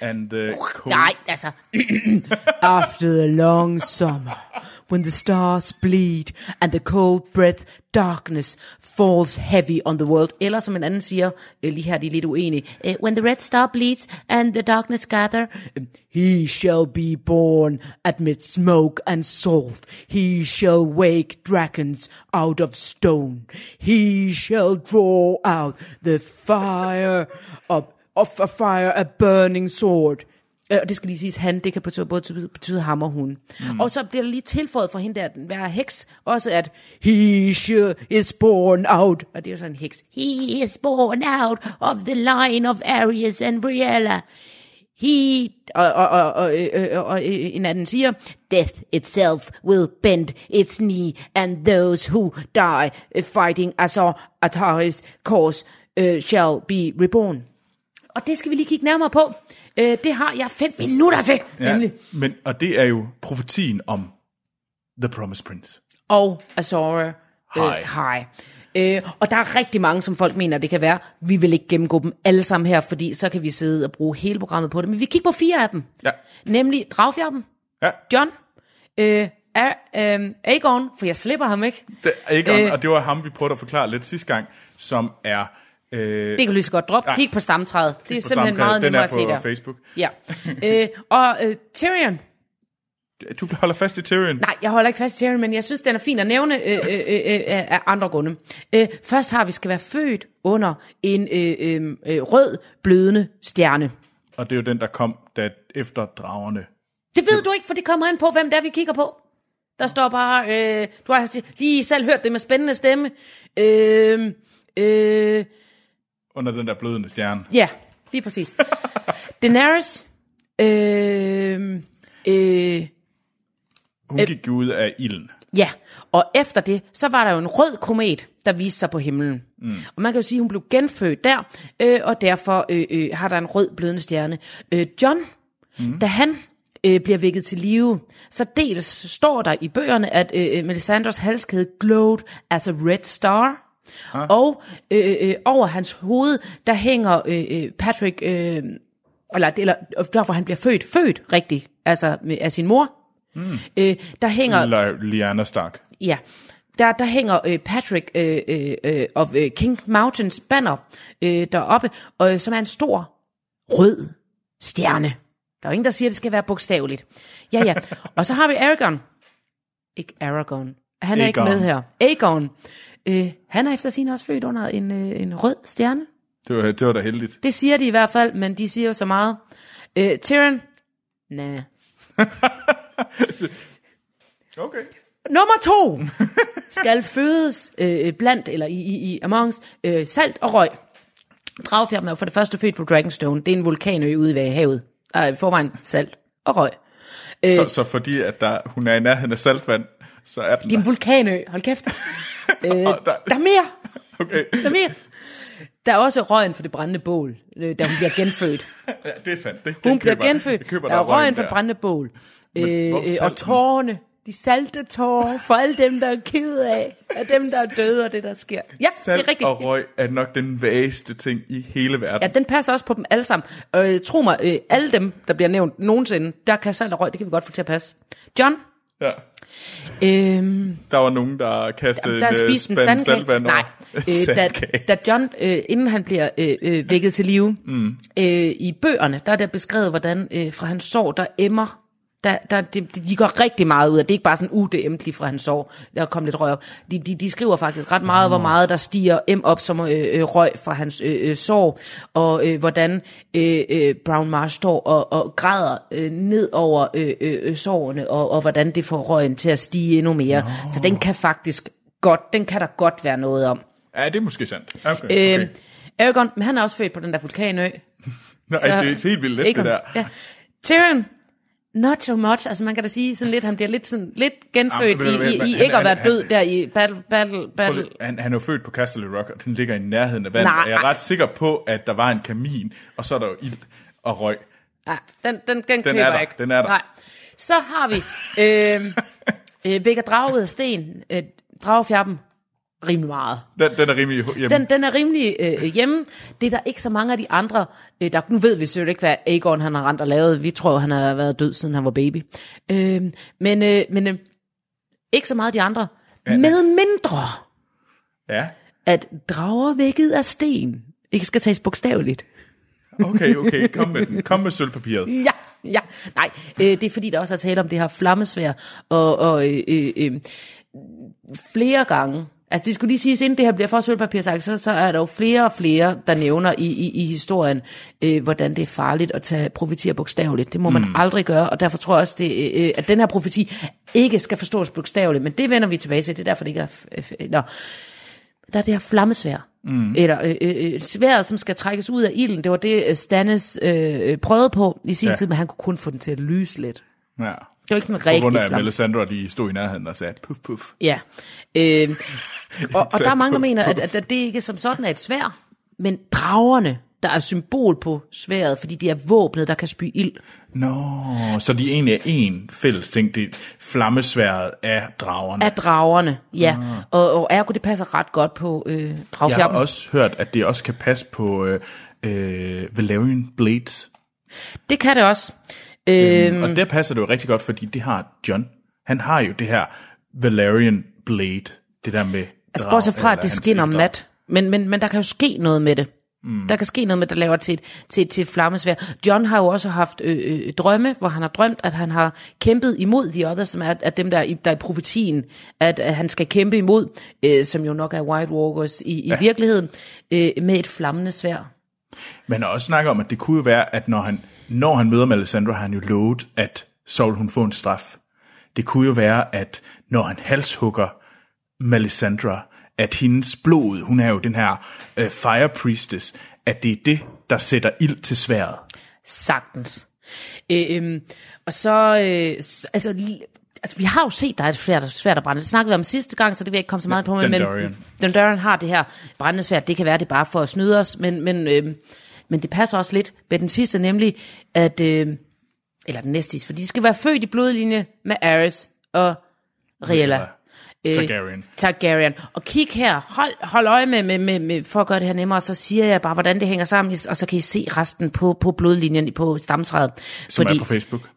and uh, cold. Nej, altså. After the long summer, when the stars bleed, and the cold breath darkness falls heavy on the world. Eller som en anden siger, øh, lige her de er lidt uenige, øh, when the red star bleeds, and the darkness gather, øh, he shall be born amid smoke and salt. He shall wake dragons out of stone. He shall draw out the fire of, of a fire, a burning sword. Øh, Og det skal lige siges, han, det kan betyde, både betyde, ham og hun. Mm. Og så bliver der lige tilføjet for hende der, den være heks, også at he is born out, og det er jo sådan en heks. He is born out of the line of Arius and Briella. He, og, og, og, og, og, og, og en anden siger, Death itself will bend its knee, and those who die fighting Azor Ataris cause uh, shall be reborn. Og det skal vi lige kigge nærmere på. Øh, det har jeg fem minutter til, ja. nemlig. men, og det er jo profetien om The Promised Prince. Og Azora High. Øh, high. Øh, og der er rigtig mange, som folk mener, det kan være. Vi vil ikke gennemgå dem alle sammen her, fordi så kan vi sidde og bruge hele programmet på det. Men vi kigger på fire af dem. Ja. Nemlig Dragfjerben, Ja, John, øh, A- øh, Aegon, for jeg slipper ham ikke. det, Aegon, øh, og det var ham, vi prøvede at forklare lidt sidste gang, som er... Øh, Det kan du lige så godt droppe. Kig på stamtræet. Det er på simpelthen meget Den nemmere er at se på der. Facebook. Ja. øh, og øh, Tyrion, Du holder fast i Tyrion. Nej, jeg holder ikke fast i Tyrion, men jeg synes, den er fin at nævne øh, øh, øh, øh, af andre grunde. Øh, først har vi skal være født under en øh, øh, øh, rød, blødende stjerne. Og det er jo den, der kom da efter dragerne. Det ved du ikke, for det kommer an på, hvem det er, vi kigger på. Der står bare, øh, du har lige selv hørt det med spændende stemme. Øh, øh, Under den der blødende stjerne. ja, lige præcis. Daenerys, øh, øh, Hun gik jo ud af ilden. Ja, og efter det, så var der jo en rød komet, der viste sig på himlen. Mm. Og man kan jo sige, at hun blev genfødt der, øh, og derfor øh, øh, har der en rød blødende stjerne. Øh, John, mm. da han øh, bliver vækket til live, så dels står der i bøgerne, at øh, Melisandres halskæde glowed as a red star, ah. og øh, øh, over hans hoved, der hænger øh, øh, Patrick, øh, eller, eller derfor han bliver født, født rigtigt, altså med, af sin mor. Mm. Øh, der hænger Li- Lyanna Stark. Ja, der, der hænger øh, Patrick øh, øh, øh, of øh, King Mountains banner øh, deroppe, og, øh, som er en stor rød stjerne. Der er jo ingen, der siger, at det skal være bogstaveligt. Ja, ja. Og så har vi Aragorn. Ikke Aragorn. Han er ikke Aegon. med her. Aegon. Øh, han er efter sin også født under en, øh, en rød stjerne. Det var, det var da heldigt. Det siger de i hvert fald, men de siger jo så meget. Øh, Tyrion? Nej. Okay. Nummer to skal fødes øh, blandt, eller i, i, i amongs, øh, salt og røg. Dragfjerben er jo for det første født på Dragonstone. Det er en vulkanø ude ved havet. Der er i forvejen salt og røg. Øh, Så, så fordi at der, hun er i nærheden af saltvand, så er den det er en vulkanø. Hold kæft. øh, Og der- der er mere. Okay, Der er mere. Der er også røgen for det brændende bål, øh, da hun bliver genfødt. ja, det er sandt. Det, Hun bliver genfødt. Køber der er røgen for det brændende bål. hvor Øh, øh, og tårerne. De salte tårer for alle dem, der er ked af. Af dem, der er døde og det, der sker. Ja, Salt det er rigtigt. og røg er nok den vageste ting i hele verden. Ja, den passer også på dem alle sammen. Og øh, tro mig, øh, alle dem, der bliver nævnt nogensinde, der kan salt og røg, det kan vi godt få til at passe. John, Ja. Øhm, Der var nogen, der kastede der en er øh, spist en spand sandkage. saltvand Nej, øh, da, da John, øh, inden han bliver øh, øh, vækket til live, mm. øh, i bøgerne, der er der beskrevet, hvordan øh, fra hans sår, der emmer, der, der, de, de går rigtig meget ud af. Det er ikke bare sådan, uh, det emte lige fra hans sår, der kom lidt røg op. De, de, de skriver faktisk ret meget, hvor meget der stiger em op som øh, øh, røg fra hans øh, øh, sår, og øh, hvordan øh, øh, Brown Marsh står og, og græder øh, ned over øh, øh, øh, sårene, og, og hvordan det får røgen til at stige endnu mere. No. Så den kan faktisk godt, den kan der godt være noget om. Ja, det er måske sandt. Okay, okay. Øh, Aragorn, men han er også født på den der vulkanø. Nej, det er helt vildt let, det der. Ja. Tyrion, not so much. Altså man kan da sige sådan lidt, han bliver lidt, sådan, lidt genfødt Jamen, i, i, i han- ikke at være han- død der i battle, battle, battle. Han, han er jo født på Castle Rock, og den ligger i nærheden af vand. Nej. Jeg er ret sikker på, at der var en kamin, og så er der jo ild og røg. Ja, den, den, den, køber er der, jeg ikke. den er der. Nej. Så har vi øh, øh, Vækker drage ud af sten, øh, dragefjerben, rimelig meget. Den, den er rimelig hjemme. Den, den er rimelig øh, hjemme. Det er der ikke så mange af de andre. Øh, der, nu ved vi selvfølgelig ikke, hvad Aegon han har rent og lavet. Vi tror, han har været død, siden han var baby. Øh, men øh, men øh, ikke så meget af de andre. Ja. Med mindre, Ja, at drager vækket af sten ikke skal tages bogstaveligt. okay, okay. Kom med den. Kom med sølvpapiret. Ja, ja. Nej, øh, det er fordi, der også er tale om det her flammesvær. Og, og øh, øh, øh, flere gange, altså det skulle lige siges, inden det her bliver for sølvpapirsagt, så, så er der jo flere og flere, der nævner i, i, i historien, øh, hvordan det er farligt at tage profetier bogstaveligt. Det må man mm. aldrig gøre, og derfor tror jeg også, det, øh, at den her profeti ikke skal forstås bogstaveligt, men det vender vi tilbage til, det er derfor, det ikke er... F- f- Nå. Der er det her flammesvær. Mm. Eller øh, øh, øh, sværet, som skal trækkes ud af ilden. Det var det, øh, Stannis øh, prøvede på i sin ja. tid, men han kunne kun få den til at lyse lidt. Ja. Det var ikke sådan På grund rigtig af, at. Melisandre lige stod i nærheden og sagde, puff, puff. Ja. Øh, og, og der er mange, der mener, at, at, det ikke som sådan er et svær, men dragerne, der er symbol på sværet, fordi de er våbnet, der kan spy ild. Nå, så de egentlig er en fælles ting. Det er flammesværet af dragerne. Af dragerne, ja. Og, og ergo, det passer ret godt på øh, Jeg har også hørt, at det også kan passe på øh, øh, Valerian Blades. Det kan det også. Øh, Mm. Og der passer det jo rigtig godt, fordi det har John. Han har jo det her Valerian Blade. Det der med altså, drag- bortset fra, at det skinner mat. Men, men, men der kan jo ske noget med det. Mm. Der kan ske noget med, der laver til et, til, til et flammesvær. John har jo også haft øh, øh, drømme, hvor han har drømt, at han har kæmpet imod The Others, som er at dem, der, er i- der er i profetien, at, at han skal kæmpe imod, øh, som jo nok er White Walkers i, i ja. virkeligheden, øh, med et flammende svær. Men også snakker om, at det kunne være, at når han, når han møder Melisandre, har han jo lovet, at Saul hun får en straf. Det kunne jo være, at når han halshugger Melisandre, at hendes blod, hun er jo den her øh, fire priestess, at det er det, der sætter ild til sværet. Sagtens. Øh, øhm, og så, øh, altså, altså, vi har jo set, der er et svært, svært at brænde. Det snakkede vi om sidste gang, så det vil jeg ikke komme så meget på. Men, Dundarian. men Dundarian har det her brændende svært. Det kan være, det er bare for at snyde os, men, men, øh, men det passer også lidt med den sidste, nemlig at, øh, eller den næste, for de skal være født i blodlinje med Ares og Riella. Øh, Targaryen. Targaryen. Og kig her, hold, hold øje med, med, med, med, for at gøre det her nemmere, så siger jeg bare, hvordan det hænger sammen, og så kan I se resten på, på blodlinjen på stamtræet. Som fordi, er på Facebook.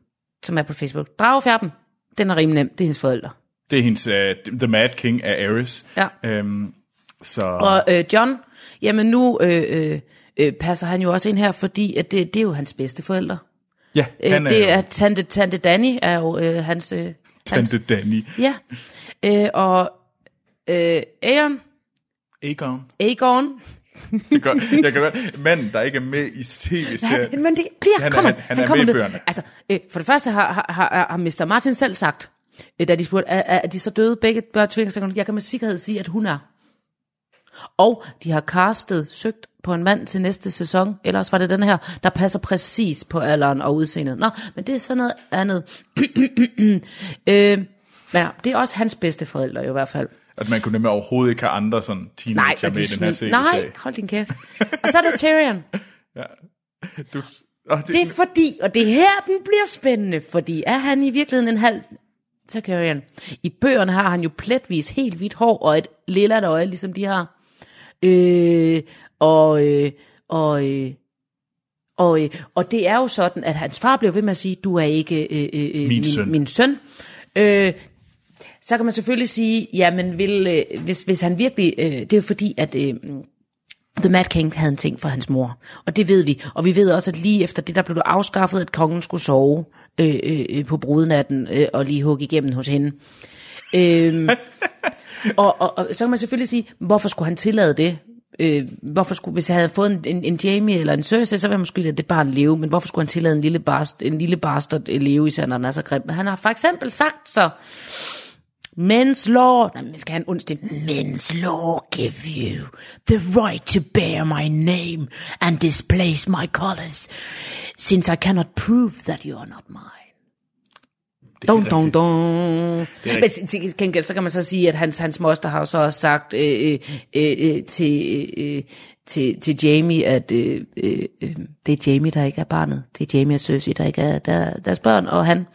som er på Facebook. Dragefjerben, den er rimelig nem, det er hendes forældre. Det er hendes uh, The Mad King af Ares. Ja. Øhm, så Og øh, John, jamen nu øh, øh, øh, passer han jo også ind her, fordi at det, det er jo hans bedste forældre. ja, Øh, han er, det jo er tante, tante Danny er jo øh, hans... Øh, hans Tante Danny. ja. Øh, og øh, Aegon, Aegon. Aegon, Jeg kan, jeg kan godt, manden, der ikke er med i tv-serien. Han, men det bliver, Han er- kommer, han- han er med i bøgerne. Altså, øh, for det første har, har, har, har Mr. Martin selv sagt, øh, da de spurgte, er, er, er de så døde begge børn tvillinger? Jeg kan med sikkerhed sige, at hun er. Og de har castet, søgt på en mand til næste sæson, ellers var det den her, der passer præcis på alderen og udseendet. Nå, men det er sådan noget andet. øh, men ja, det er også hans bedste forældre jo i hvert fald. At man kunne nemlig overhovedet ikke have andre sådan teenager med i de den her serie. Nej, hold din kæft. Og så er der Tyrion. Du, og det, Det er fordi, og det er her, den bliver spændende, fordi er han i virkeligheden en halv Targaryen? I bøgerne har han jo pletvis helt hvidt hår og et lilla øje, ligesom de har. Øh, og, øh, og, øh, og, øh, og det er jo sådan, at hans far blev ved med at sige, du er ikke øh, øh, øh, Min søn. Min søn. Øh, så kan man selvfølgelig sige, jamen vil, øh, hvis, hvis han virkelig, øh, det er jo fordi, at øh, The Mad King havde en ting for hans mor, og det ved vi. Og vi ved også, at lige efter det, der blev det afskaffet, at kongen skulle sove øh, øh, øh, på brudnatten øh, og lige hugge igennem hos hende. Øhm, og, og, og så kan man selvfølgelig sige, hvorfor skulle han tillade det? Øh, hvorfor skulle, hvis jeg havde fået en, en, en Jamie eller en Cersei, så ville jeg måske lade det barn leve, men hvorfor skulle han tillade en lille, barst, en lille bastard øh, leve, især når den er så grim? Han har for eksempel sagt så, Men's law, nej, men skal han onsdag, men's law give you the right to bear my name and displace my colors, since I cannot prove that you are not mine. Dun, dun, dun. Men til gengæld, så kan man så sige, at hans, hans moster har jo så også sagt øh, øh, øh, til, øh, til, til Jamie, at øh, øh, øh, det er Jamie, der ikke er barnet. Det er Jamie og Cersei, der ikke er der, deres børn, og han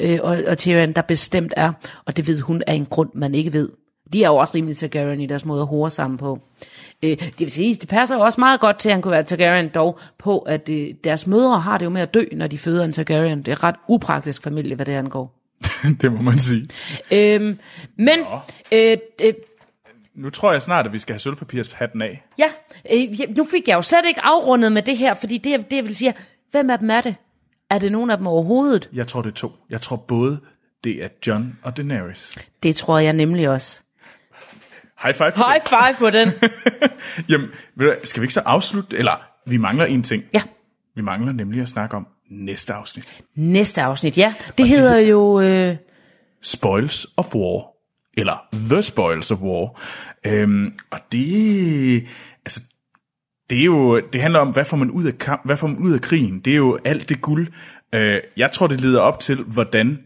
øh, og, og Tyrion, der bestemt er, og det ved hun af en grund, man ikke ved, De er jo også rimelig Targaryen i deres måde at hore sammen på. Øh, det vil sige, det passer jo også meget godt til, at han kunne være Targaryen, dog på, at øh, deres mødre har det jo med at dø, når de føder en Targaryen. Det er ret upraktisk familie, hvad det angår. det må man sige. Øhm, men, øh, øh, Nu tror jeg snart, at vi skal have sølvpapirshatten af. ja, øh, nu fik jeg jo slet ikke afrundet med det her, fordi det, det jeg vil sige, hvem af dem er det? Er det nogen af dem overhovedet? Jeg tror, det er to. Jeg tror både, det er John og Daenerys. Det tror jeg nemlig også. High five. High five på den. Jamen, skal vi ikke så afslutte? Eller, vi mangler en ting. Ja, Vi mangler nemlig at snakke om næste afsnit. næste afsnit, ja. Det hedder jo... Øh, Spoils of War. Eller The Spoils of War. Øhm, og det... Altså, det er jo, det handler om, hvad får man ud af kamp, hvad får man ud af krigen? Det er jo alt det guld. Øh, jeg tror, det leder op til, hvordan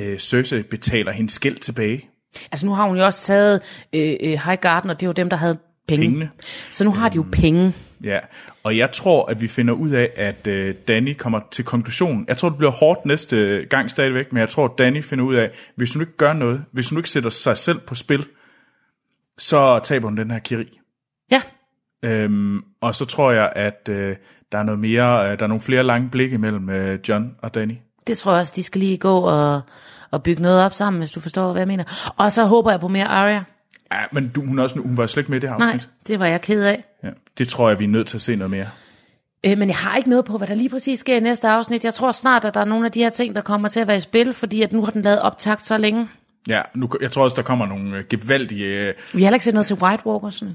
øh, Cersei betaler hendes gæld tilbage. Altså nu har hun jo også taget øh, øh, High Garden, og det jo dem, der havde penge. Pengene. Så nu har de jo penge. Ja, og jeg tror, at vi finder ud af, at øh, Danny kommer til konklusion. Jeg tror, det bliver hårdt næste gang stadigvæk, men jeg tror, at Danny finder ud af, hvis hun ikke gør noget, hvis hun ikke sætter sig selv på spil, så taber hun den her krig. Ja, Øhm, og så tror jeg, at øh, der er noget mere, øh, der er nogle flere lange blikke mellem øh, John og Danny. det tror jeg også, de skal lige gå og, og bygge noget op sammen, hvis du forstår, hvad jeg mener. Og så håber jeg på mere Arya. Ja, men du, hun, også, hun var slet ikke med i det her Nej, afsnit. det var jeg ked af. Ja, det tror jeg, vi er nødt til at se noget mere. Øh, men jeg har ikke noget på, hvad der lige præcis sker i næste afsnit. Jeg tror snart, at der er nogle af de her ting, der kommer til at være i spil, fordi at nu har den lavet optakt så længe. Ja, nu, jeg tror også, der kommer nogle øh, gevaldige... Øh, Vi har heller ikke set noget til White Walkers'ne.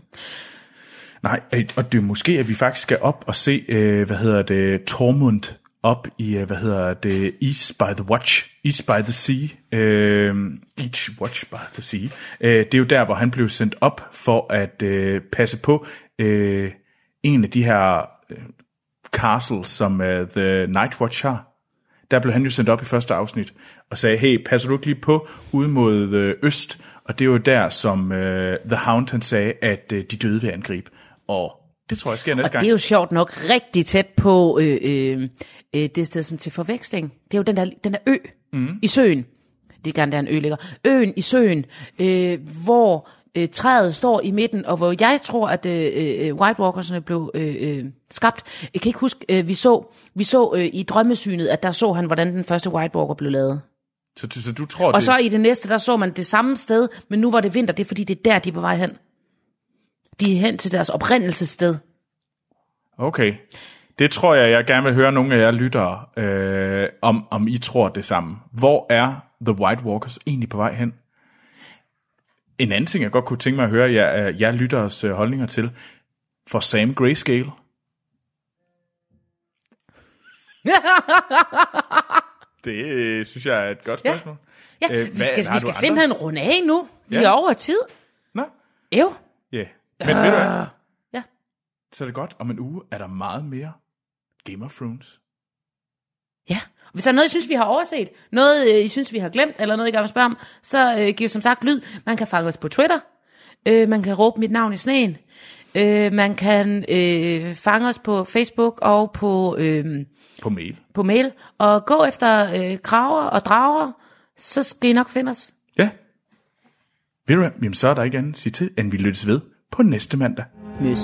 Nej, øh, og det er måske, at vi faktisk skal op og se, øh, hvad hedder det, Tormund op i, øh, hvad hedder det, East by the Watch, East by the Sea, øh, Each Watch by the Sea. Øh, det er jo der, hvor han blev sendt op for at øh, passe på øh, en af de her øh, castles, som øh, The Night Watch har. Der blev han jo sendt op i første afsnit og sagde, hey, passer du ikke lige på ude mod øh, øst? Og det var jo der, som øh, The Hound han sagde, at øh, de døde vil angribe. Og det tror jeg sker næste Og gang. det er jo sjovt nok rigtig tæt på øh, øh, øh, det sted som til forveksling. Det er jo den der, den der ø mm. i søen. Det er gerne der en ø ligger. Øen i søen, øh, hvor øh, træet står i midten, og hvor jeg tror, at øh, øh, White Walkers'ne blev øh, øh, skabt. Jeg kan ikke huske, øh, vi så, vi så øh, i drømmesynet, at der så han, hvordan den første White Walker blev lavet. Så, så, så du tror, Og det... så i det næste, der så man det samme sted, men nu var det vinter, det er fordi, det er der, de er på vej hen. De er hen til deres oprindelsessted. Okay. Det tror jeg, jeg gerne vil høre nogle af jer lyttere, øh, om, om I tror det samme. Hvor er The White Walkers egentlig på vej hen? En anden ting, jeg godt kunne tænke mig at høre jer, øh, jer lytteres øh, holdninger til. For Sam Grayscale. Det øh, synes jeg er et godt Ja. spørgsmål. Ja, Øh, vi skal, vi skal andre? simpelthen runde af nu. Vi Ja. er over tid. Nå, Jo. ja. Yeah. Men ved du hvad? Ja. Så er det godt. Om en uge er der meget mere Game of Thrones. Ja. Hvis der er noget, I synes, vi har overset, noget, øh, I synes, vi har glemt, eller noget, I gerne vil spørge om, så øh, giv som sagt lyd. Man kan fange os på Twitter. Øh, man kan råbe mit navn i sneen. Øh, man kan øh, fange os på Facebook og på, øh, På mail. på mail. Og gå efter øh, kraver og drager, så skal I nok finde os. Ja. Ved du hvad? Jamen, så er der ikke andet at sige til, end vi lyttes ved på næste mandag. Møs.